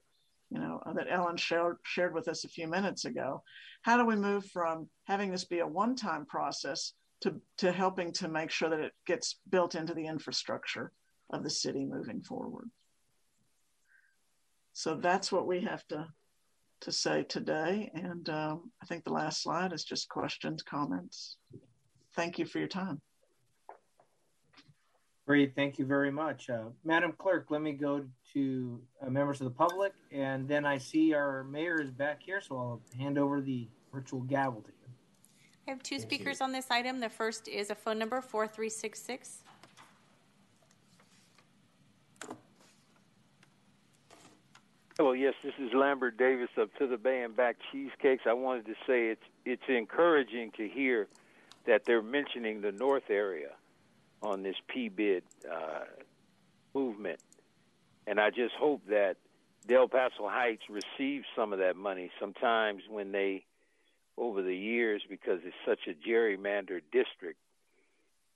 you know that Ellen shared, shared with us a few minutes ago. How do we move from having this be a one-time process to, to helping to make sure that it gets built into the infrastructure of the city moving forward? So that's what we have to to say today. And um, I think the last slide is just questions, comments. Thank you for your time. Great, thank you very much. Uh, Madam Clerk, let me go to uh, members of the public, and then I see our mayor is back here, so I'll hand over the virtual gavel to you. I have two speakers on this item. The first is a phone number 4366. Hello, yes, this is Lambert Davis of To the Bay and Back Cheesecakes. I wanted to say it's it's encouraging to hear that they're mentioning the North area on this PBID uh, movement, and I just hope that Del Paso Heights receives some of that money. Sometimes when they, over the years, because it's such a gerrymandered district,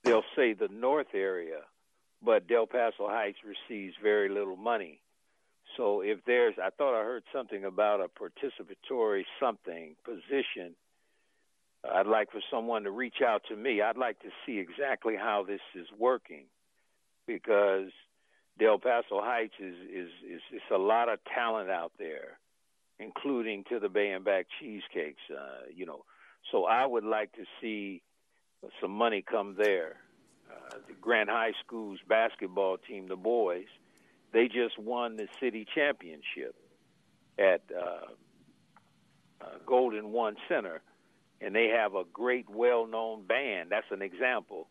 they'll say the North area, but Del Paso Heights receives very little money so if there's, I thought I heard something about a participatory something position. I'd like for someone to reach out to me. I'd like to see exactly how this is working because Del Paso Heights is is is, is a lot of talent out there, including to the Bay and Back cheesecakes. Uh, you know, so I would like to see some money come there. Uh, the Grant High School's basketball team, the boys, they just won the city championship at uh, uh, Golden One Center, and they have a great, well-known band. That's an example.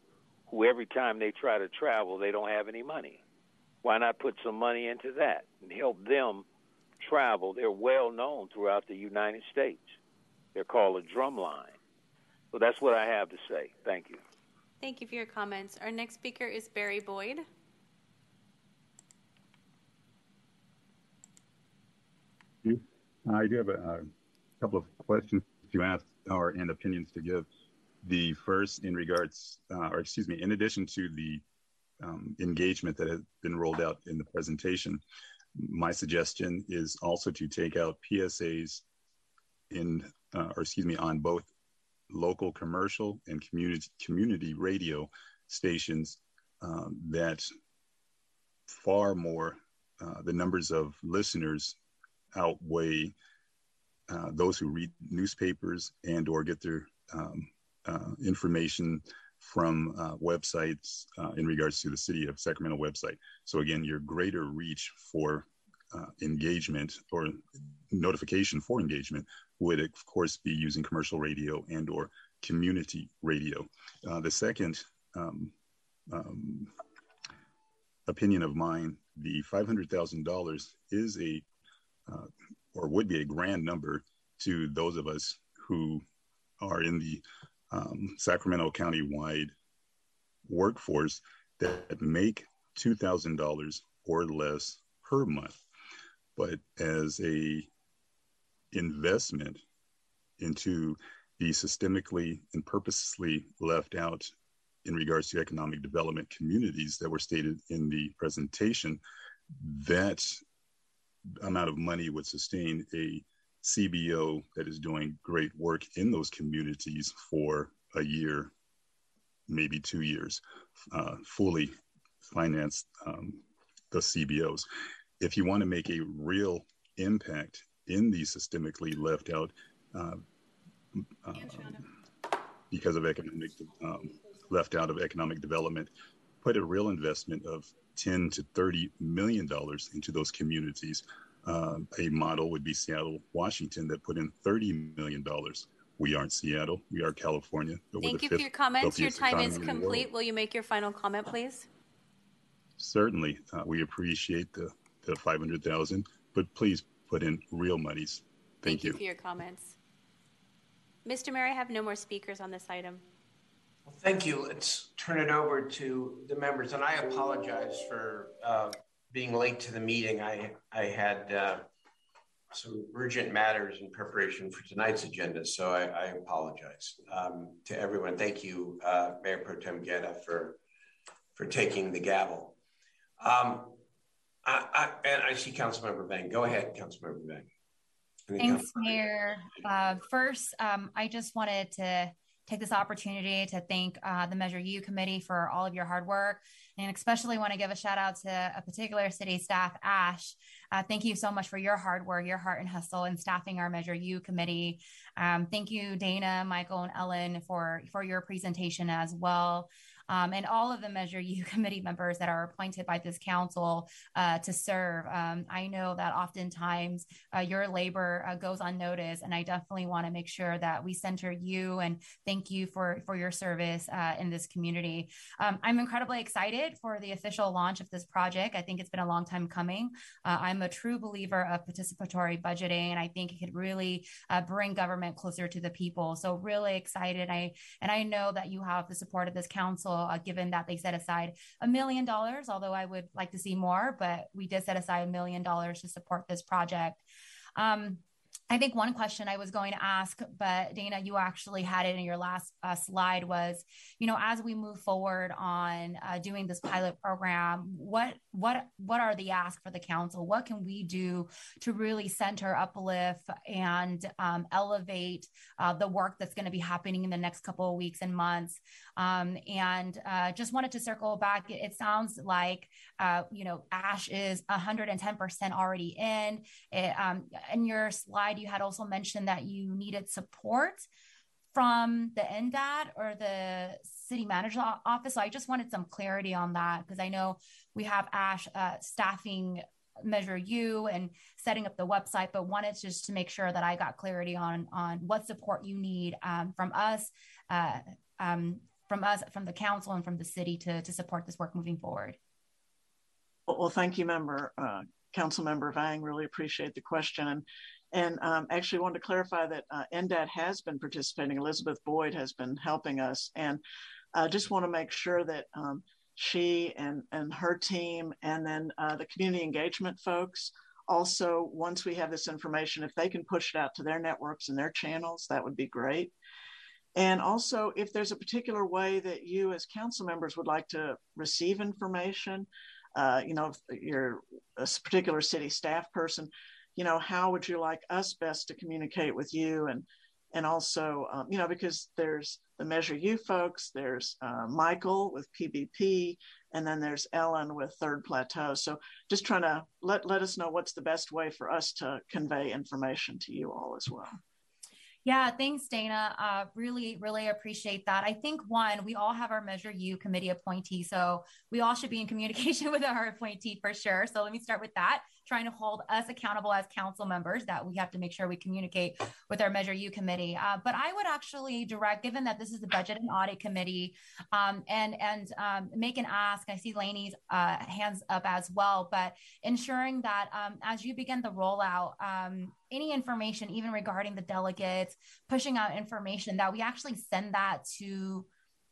Who every time they try to travel, they don't have any money. Why not put some money into that and help them travel? They're well known throughout the United States. They're called a drumline. So that's what I have to say. Thank you. Thank you for your comments. Our next speaker is Barry Boyd. I do have a, a couple of questions to ask or and opinions to give. The first, in regards, uh, or excuse me, in addition to the um, engagement that has been rolled out in the presentation, my suggestion is also to take out PSAs in, uh, or excuse me, on both local commercial and community community radio stations um, that far more uh, the numbers of listeners outweigh uh, those who read newspapers and or get their um, uh, information from uh, websites uh, in regards to the city of Sacramento website. So again, your greater reach for uh, engagement or notification for engagement would of course be using commercial radio and or community radio. The second um, um, opinion of mine, the $500,000 is a uh, or would be a grand number to those of us who are in the um, Sacramento County wide workforce that make $2,000 or less per month. But as a investment into the systemically and purposely left out in regards to economic development communities that were stated in the presentation, that amount of money would sustain a CBO that is doing great work in those communities for a year, maybe two years, uh, fully finance um, the CBOs. If you want to make a real impact in these systemically left out uh, uh, because of economic um, left out of economic development, put a real investment of 10 to 30 million dollars into those communities. Uh, a model would be Seattle, Washington, that put in 30 million dollars. We aren't Seattle. We are California. Thank you for your comments. Your time is complete. Will you make your final comment, please? Certainly. Uh, we appreciate the, the 500,000, but please put in real monies Thank, you. for your comments. Mr. Mayor, I have no more speakers on this item. Well, thank you. Let's turn it over to the members. And I apologize for uh, being late to the meeting. I, I had uh, some urgent matters in preparation for tonight's agenda, so I, I apologize um, to everyone. Thank you, uh, Mayor Pro Tem Guerra, for for taking the gavel. Um, I, I, and I see Councilmember Vang. Go ahead, Councilmember Vang. Thanks, Mayor. Uh, first, um, I just wanted to take this opportunity to thank uh, the Measure U committee for all of your hard work, and especially want to give a shout out to a particular city staff, Ash. Uh, thank you so much for your hard work, your heart and hustle in staffing our Measure U committee. Um, thank you, Dana, Michael, and Ellen for for your presentation as well um, and all of the Measure U <laughs> committee members that are appointed by this council uh, to serve. Um, I know that oftentimes uh, your labor uh, goes unnoticed, and I definitely want to make sure that we center you and thank you for for your service uh, in this community. Um, I'm incredibly excited for the official launch of this project. I think it's been a long time coming. Uh, I'm a true believer of participatory budgeting, and I think it could really uh, bring government closer to the people. So really excited. I and I know that you have the support of this council uh, given that they set aside a million dollars, although I would like to see more, but we did set aside a million dollars to support this project. Um, I think one question I was going to ask, but Dana, you actually had it in your last uh, slide was, you know, as we move forward on uh, doing this pilot program, what what what are the asks for the council? What can we do to really center, uplift, and um, elevate uh, the work that's going to be happening in the next couple of weeks and months? Um, and uh, just wanted to circle back. It, it sounds like, uh, you know, Ash is 110% already in. It, um, in your slide, you had also mentioned that you needed support from the NDAT or the city manager office. So I just wanted some clarity on that because I know we have Ash uh, staffing measure U and setting up the website but wanted just to make sure that i got clarity on on what support you need um, from us uh, um, from us, from the council, and from the city to to support this work moving forward. Well, thank you, member uh, Council Member Vang. Really appreciate the question, and and um, actually wanted to clarify that uh, NDAT has been participating. Elizabeth Boyd has been helping us, and I uh, just want to make sure that. Um, she and, and her team, and then uh, the community engagement folks also once we have this information if they can push it out to their networks and their channels that would be great and also, if there's a particular way that you as council members would like to receive information, uh, you know, if you're a particular city staff person, you know, how would you like us best to communicate with you? And and also, um, you know, because there's the Measure U folks, there's uh, Michael with PBP, and then there's Ellen with Third Plateau. So just trying to let let us know what's the best way for us to convey information to you all as well. Yeah, thanks, Dana. Uh, really, really appreciate that. I think one, we all have our Measure U committee appointee, so we all should be in communication <laughs> with our appointee for sure. So let me start with that trying to hold us accountable as council members that we have to make sure we communicate with our Measure U committee. Uh, but I would actually direct, given that this is the budget and audit committee, um, and and um, make an ask. I see Leyne's uh, hands up as well, but ensuring that um, as you begin the rollout, um, any information, even regarding the delegates, pushing out information that we actually send that to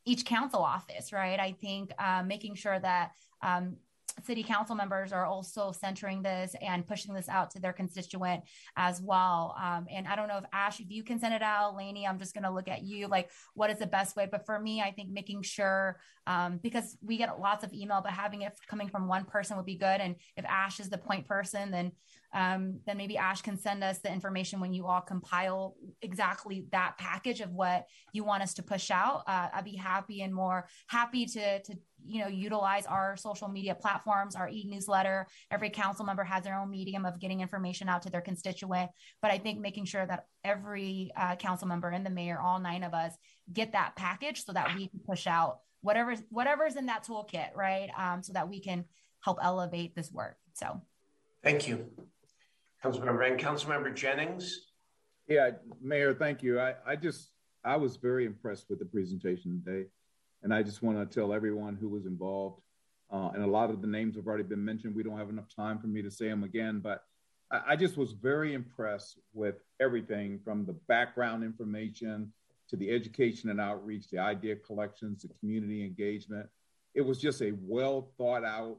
each council office, right? I think uh, making sure that um, city council members are also centering this and pushing this out to their constituent as well. Um, and I don't know if Ash, if you can send it out, Leyne, I'm just going to look at you like what is the best way. But for me, I think making sure um, because we get lots of email, but having it coming from one person would be good. And if Ash is the point person, then um, then maybe Ash can send us the information when you all compile exactly that package of what you want us to push out. Uh, I'd be happy and more happy to to you know utilize our social media platforms our e-newsletter. Every council member has their own medium of getting information out to their constituent. But i think making sure that every uh, council member and the mayor all nine of us get that package so that we can push out whatever whatever's in that toolkit right? Um, so that we can help elevate this work. So. Thank you councilmember and councilmember jennings yeah mayor thank you i i just i was very impressed with the presentation today and I just want to tell everyone who was involved, uh, and a lot of the names have already been mentioned. We don't have enough time for me to say them again, but I, I just was very impressed with everything from the background information to the education and outreach, the idea collections, the community engagement. It was just a well thought out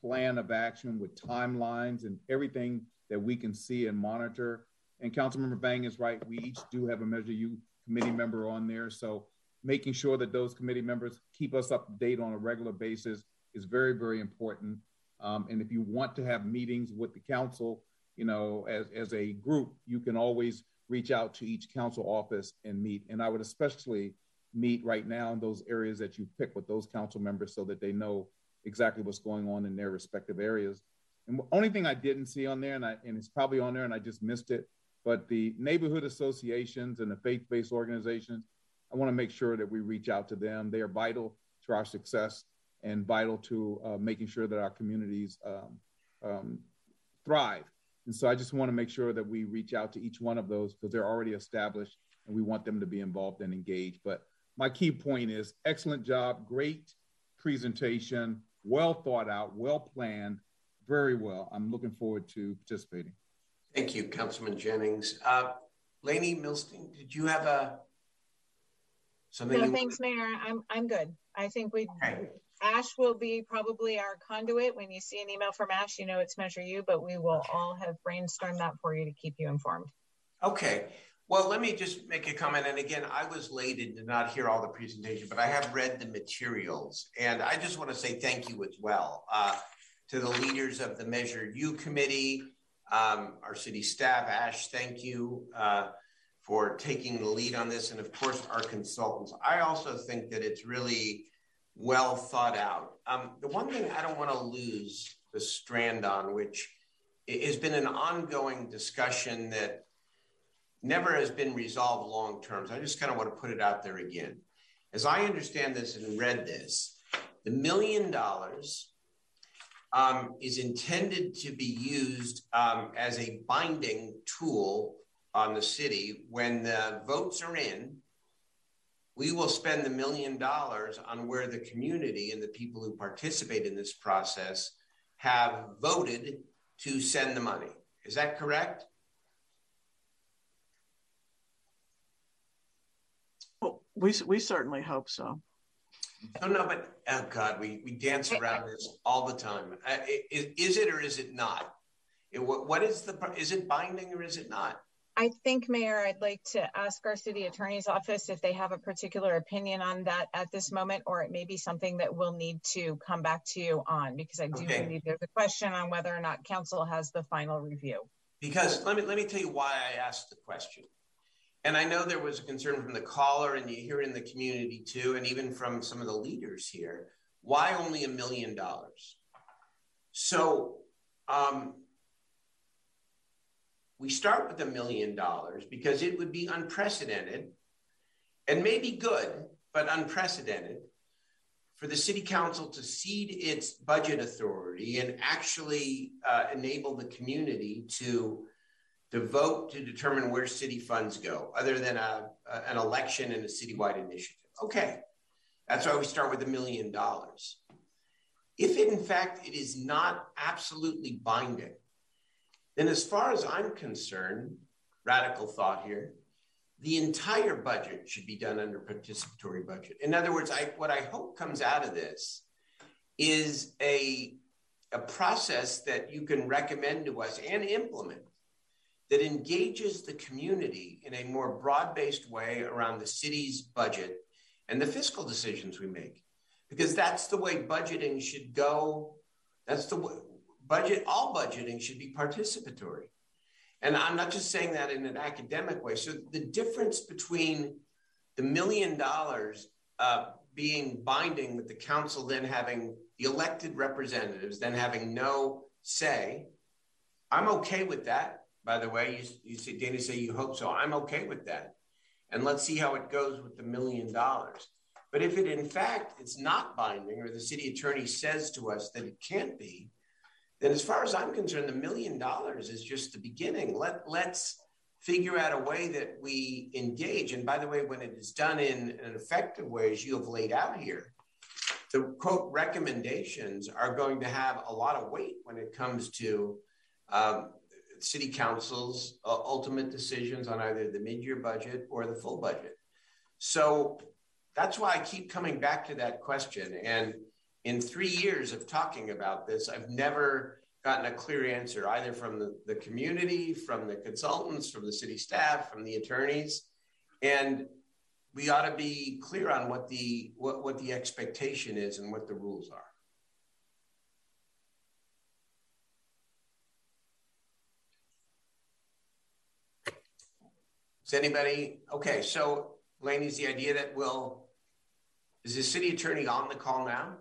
plan of action with timelines and everything that we can see and monitor. And Councilmember Vang is right. We each do have a Measure U committee member on there. So making sure that those committee members keep us up to date on a regular basis is very, very important. Um, and if you want to have meetings with the council, you know, as, as a group, you can always reach out to each council office and meet. And I would especially meet right now in those areas that you pick with those council members so that they know exactly what's going on in their respective areas. And the only thing I didn't see on there, and, I, and it's probably on there and I just missed it, but the neighborhood associations and the faith based organizations, I want to make sure that we reach out to them. They are vital to our success and vital to uh, making sure that our communities um, um, thrive. And so I just want to make sure that we reach out to each one of those because they're already established and we want them to be involved and engaged. But my key point is excellent job, great presentation, well thought out, well planned, very well. I'm looking forward to participating. Thank you, Councilman Jennings. Uh, Leyne Milstein, did you have a something? No, thanks, Mayor. I'm I'm good. I think we okay. Ash will be probably our conduit. When you see an email from Ash, you know it's Measure U, but we will all have brainstormed that for you to keep you informed. Okay. Well, let me just make a comment. And again, I was late and did not hear all the presentation, but I have read the materials. And I just want to say thank you as well uh, to the leaders of the Measure U committee, um, our city staff. Ash, thank you uh, for taking the lead on this. And of course, our consultants. I also think that it's really well thought out. Um, the one thing I don't want to lose the strand on, which has been an ongoing discussion that never has been resolved long term. So I just kind of want to put it out there again. As I understand this and read this, the million dollars um, is intended to be used um, as a binding tool on the city when the votes are in we will spend the million dollars on where the community and the people who participate in this process have voted to send the money. Is that correct? Well, we, we certainly hope so. No, no, but oh God, we, we dance around this all the time. Uh, is, is, it or is it not? It, what, what is the, is it binding or is it not? I think, Mayor, I'd like to ask our city attorney's office if they have a particular opinion on that at this moment, or it may be something that we'll need to come back to you on, because I do okay. believe there's a question on whether or not council has the final review. Because let me let me tell you why I asked the question. And I know there was a concern from the caller, and you hear it in the community too, and even from some of the leaders here. Why only a million dollars? So um, we start with a million dollars because it would be unprecedented and maybe good, but unprecedented for the city council to cede its budget authority and actually uh, enable the community to, to vote to determine where city funds go, other than a, a, an election and a citywide initiative. Okay, that's why we start with a million dollars. If it, in fact it is not absolutely binding, then, as far as I'm concerned, radical thought here, the entire budget should be done under participatory budget. In other words, I, what I hope comes out of this is a, a process that you can recommend to us and implement that engages the community in a more broad based way around the city's budget and the fiscal decisions we make. Because that's the way budgeting should go. That's the way budget, all budgeting should be participatory. And I'm not just saying that in an academic way. So the difference between the million dollars uh, being binding with the council then having the elected representatives, then having no say, I'm okay with that. By the way, you, you say, Danny, say you hope so. I'm okay with that. And let's see how it goes with the million dollars. But if it in fact it's not binding, or the city attorney says to us that it can't be, then as far as I'm concerned, the million dollars is just the beginning. Let let's figure out a way that we engage. And by the way, when it is done in an effective way, as you have laid out here, the quote recommendations are going to have a lot of weight when it comes to um, city council's uh, ultimate decisions on either the mid-year budget or the full budget. So that's why I keep coming back to that question. And in three years of talking about this, I've never gotten a clear answer either from the, the community, from the consultants, from the city staff, from the attorneys. And we ought to be clear on what the what, what the expectation is and what the rules are. Is anybody okay? So, Leyne, is the idea that we'll is the city attorney on the call now?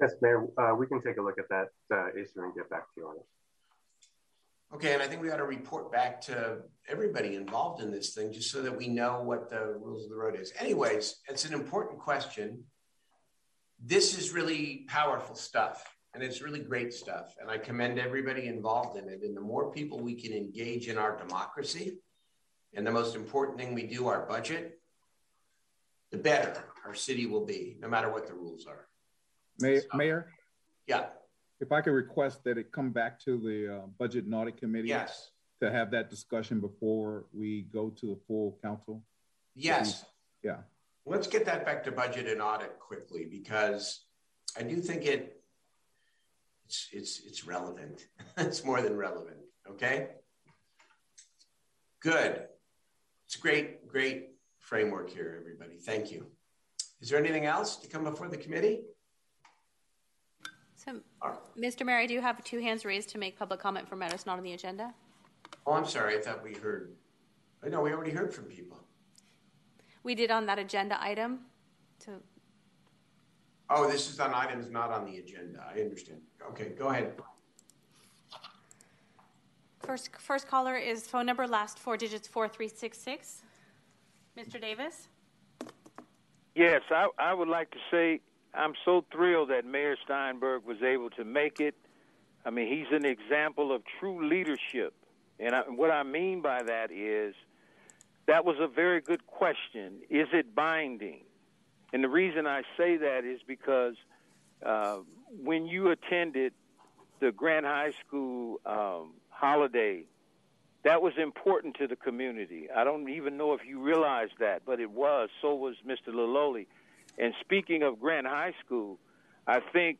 Yes, Mayor. Uh, we can take a look at that uh, issue and get back to you on it. Okay, and I think we ought to report back to everybody involved in this thing just so that we know what the rules of the road is. Anyways, it's an important question. This is really powerful stuff and it's really great stuff. And I commend everybody involved in it. And the more people we can engage in our democracy, and the most important thing we do, our budget, the better our city will be, no matter what the rules are. Mayor, so, Mayor? Yeah. If I could request that it come back to the uh, Budget and Audit Committee. Yes. To have that discussion before we go to the full council. Yes. Yeah. Let's get that back to Budget and Audit quickly because I do think it it's it's it's relevant. <laughs> it's more than relevant. Okay. Good. It's a great, great framework here, everybody. Thank you. Is there anything else to come before the committee? So, Mr. Mayor, I do have two hands raised to make public comment for matters not on the agenda. Oh, I'm sorry. I thought we heard. I know we already heard from people. We did on that agenda item. To oh, this is on items not on the agenda. I understand. Okay, go ahead. First, first caller is phone number last four digits four three six six. Mr. Davis. Yes, I, I would like to say I'm so thrilled that Mayor Steinberg was able to make it. I mean, he's an example of true leadership. And I, what I mean by that is that was a very good question. Is it binding? And the reason I say that is because uh, when you attended the Grant High School um, holiday, that was important to the community. I don't even know if you realized that, but it was. So was Mr. Laloli. And speaking of Grant High School, I think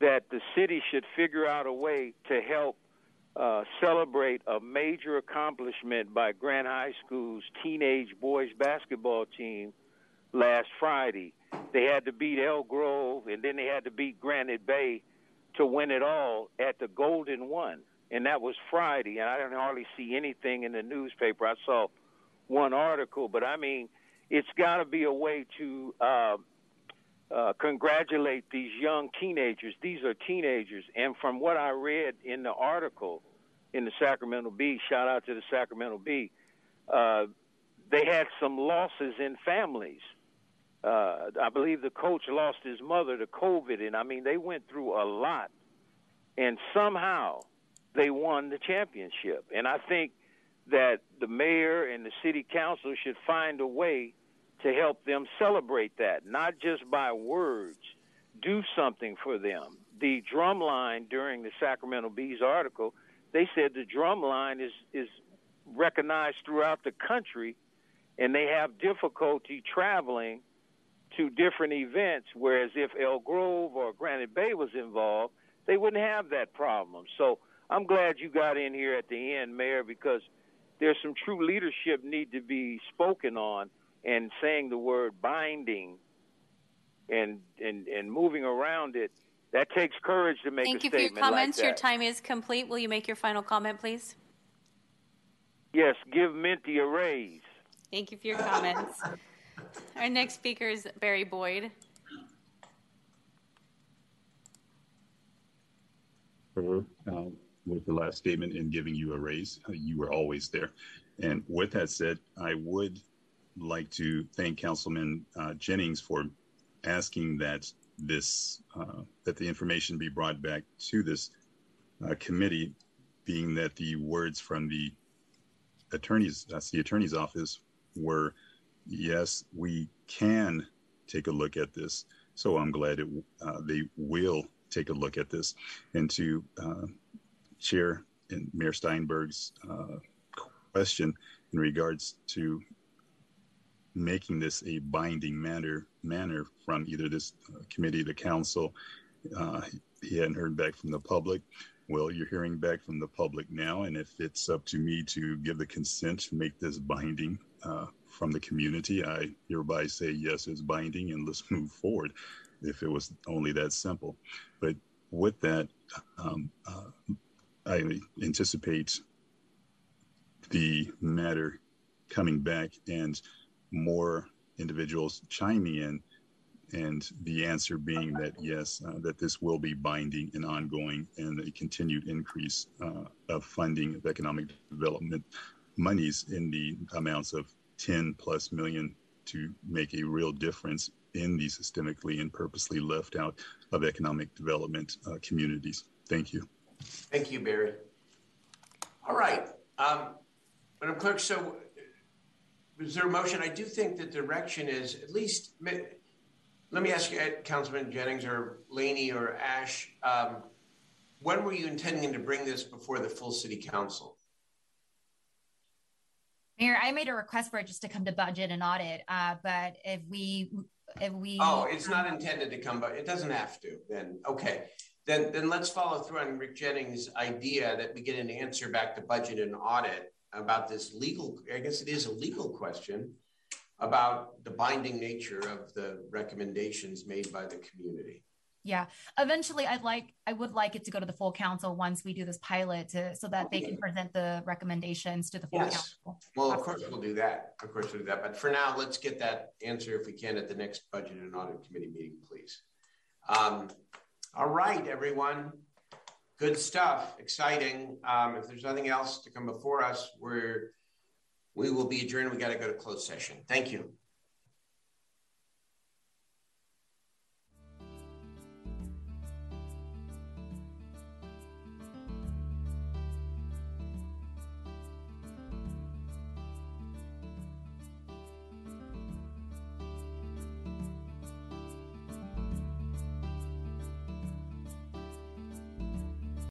that the city should figure out a way to help uh, celebrate a major accomplishment by Grant High School's teenage boys basketball team last Friday. They had to beat Elk Grove, and then they had to beat Granite Bay to win it all at the Golden One, and that was Friday. And I didn't hardly see anything in the newspaper. I saw one article, but I mean, it's got to be a way to uh, uh, congratulate these young teenagers. These are teenagers, and from what I read in the article in the Sacramento Bee, shout out to the Sacramento Bee, uh, they had some losses in families. Uh, I believe the coach lost his mother to COVID, and I mean they went through a lot, and somehow they won the championship. And I think that the mayor and the city council should find a way to help them celebrate that, not just by words. Do something for them. The drum line during the Sacramento Bees article, they said the drum line is is recognized throughout the country, and they have difficulty traveling to different events. Whereas if Elk Grove or Granite Bay was involved, they wouldn't have that problem. So I'm glad you got in here at the end, Mayor, because there's some true leadership need to be spoken on and saying the word binding and and and moving around it that takes courage to make Thank a you for your comments. Like your time is complete. Will you make your final comment, please? Yes, give Minty a raise. Thank you for your comments. Our next speaker is Barry Boyd. Uh, with the last statement in giving you a raise, uh, you were always there. And with that said, I would like to thank Councilman uh, Jennings for asking that this uh, that the information be brought back to this uh, committee, being that the words from the attorney's that's the attorney's office were, yes, we can take a look at this. So I'm glad it, uh, they will take a look at this and to uh, Chair and Mayor Steinberg's uh, question in regards to making this a binding manner manner from either this uh, committee the council. Uh, he hadn't heard back from the public. Well, you're hearing back from the public now, and if it's up to me to give the consent to make this binding uh, from the community, I hereby say yes, it's binding, and let's <laughs> move forward. If it was only that simple, but with that, um, uh, I anticipate the matter coming back and more individuals chiming in and the answer being that yes, uh, that this will be binding and ongoing, and a continued increase uh, of funding of economic development monies in the amounts of 10 plus million to make a real difference in the systemically and purposely left out of economic development uh, communities. Thank you. Thank you, Barry. All right. Um, Madam Clerk, so is there a motion? I do think the direction is at least let me ask you, Councilman Jennings or Leyne or Ash, um, when were you intending to bring this before the full city council? Mayor, I made a request for it just to come to budget and audit, uh, but if we, if we. Oh, it's not intended to come, but it doesn't have to then. Okay. Then, then let's follow through on Rick Jennings' idea that we get an answer back to budget and audit about this legal, I guess it is a legal question about the binding nature of the recommendations made by the community. Yeah. Eventually I'd like I would like it to go to the full council once we do this pilot to so that they can present the recommendations to the full yes. council. Well, of course we'll do that. Of course we'll do that. But for now, let's get that answer if we can at the next budget and audit committee meeting, please. Um, all right, everyone. Good stuff. Exciting. Um, if there's nothing else to come before us, we're we will be adjourned. We got to go to closed session. Thank you.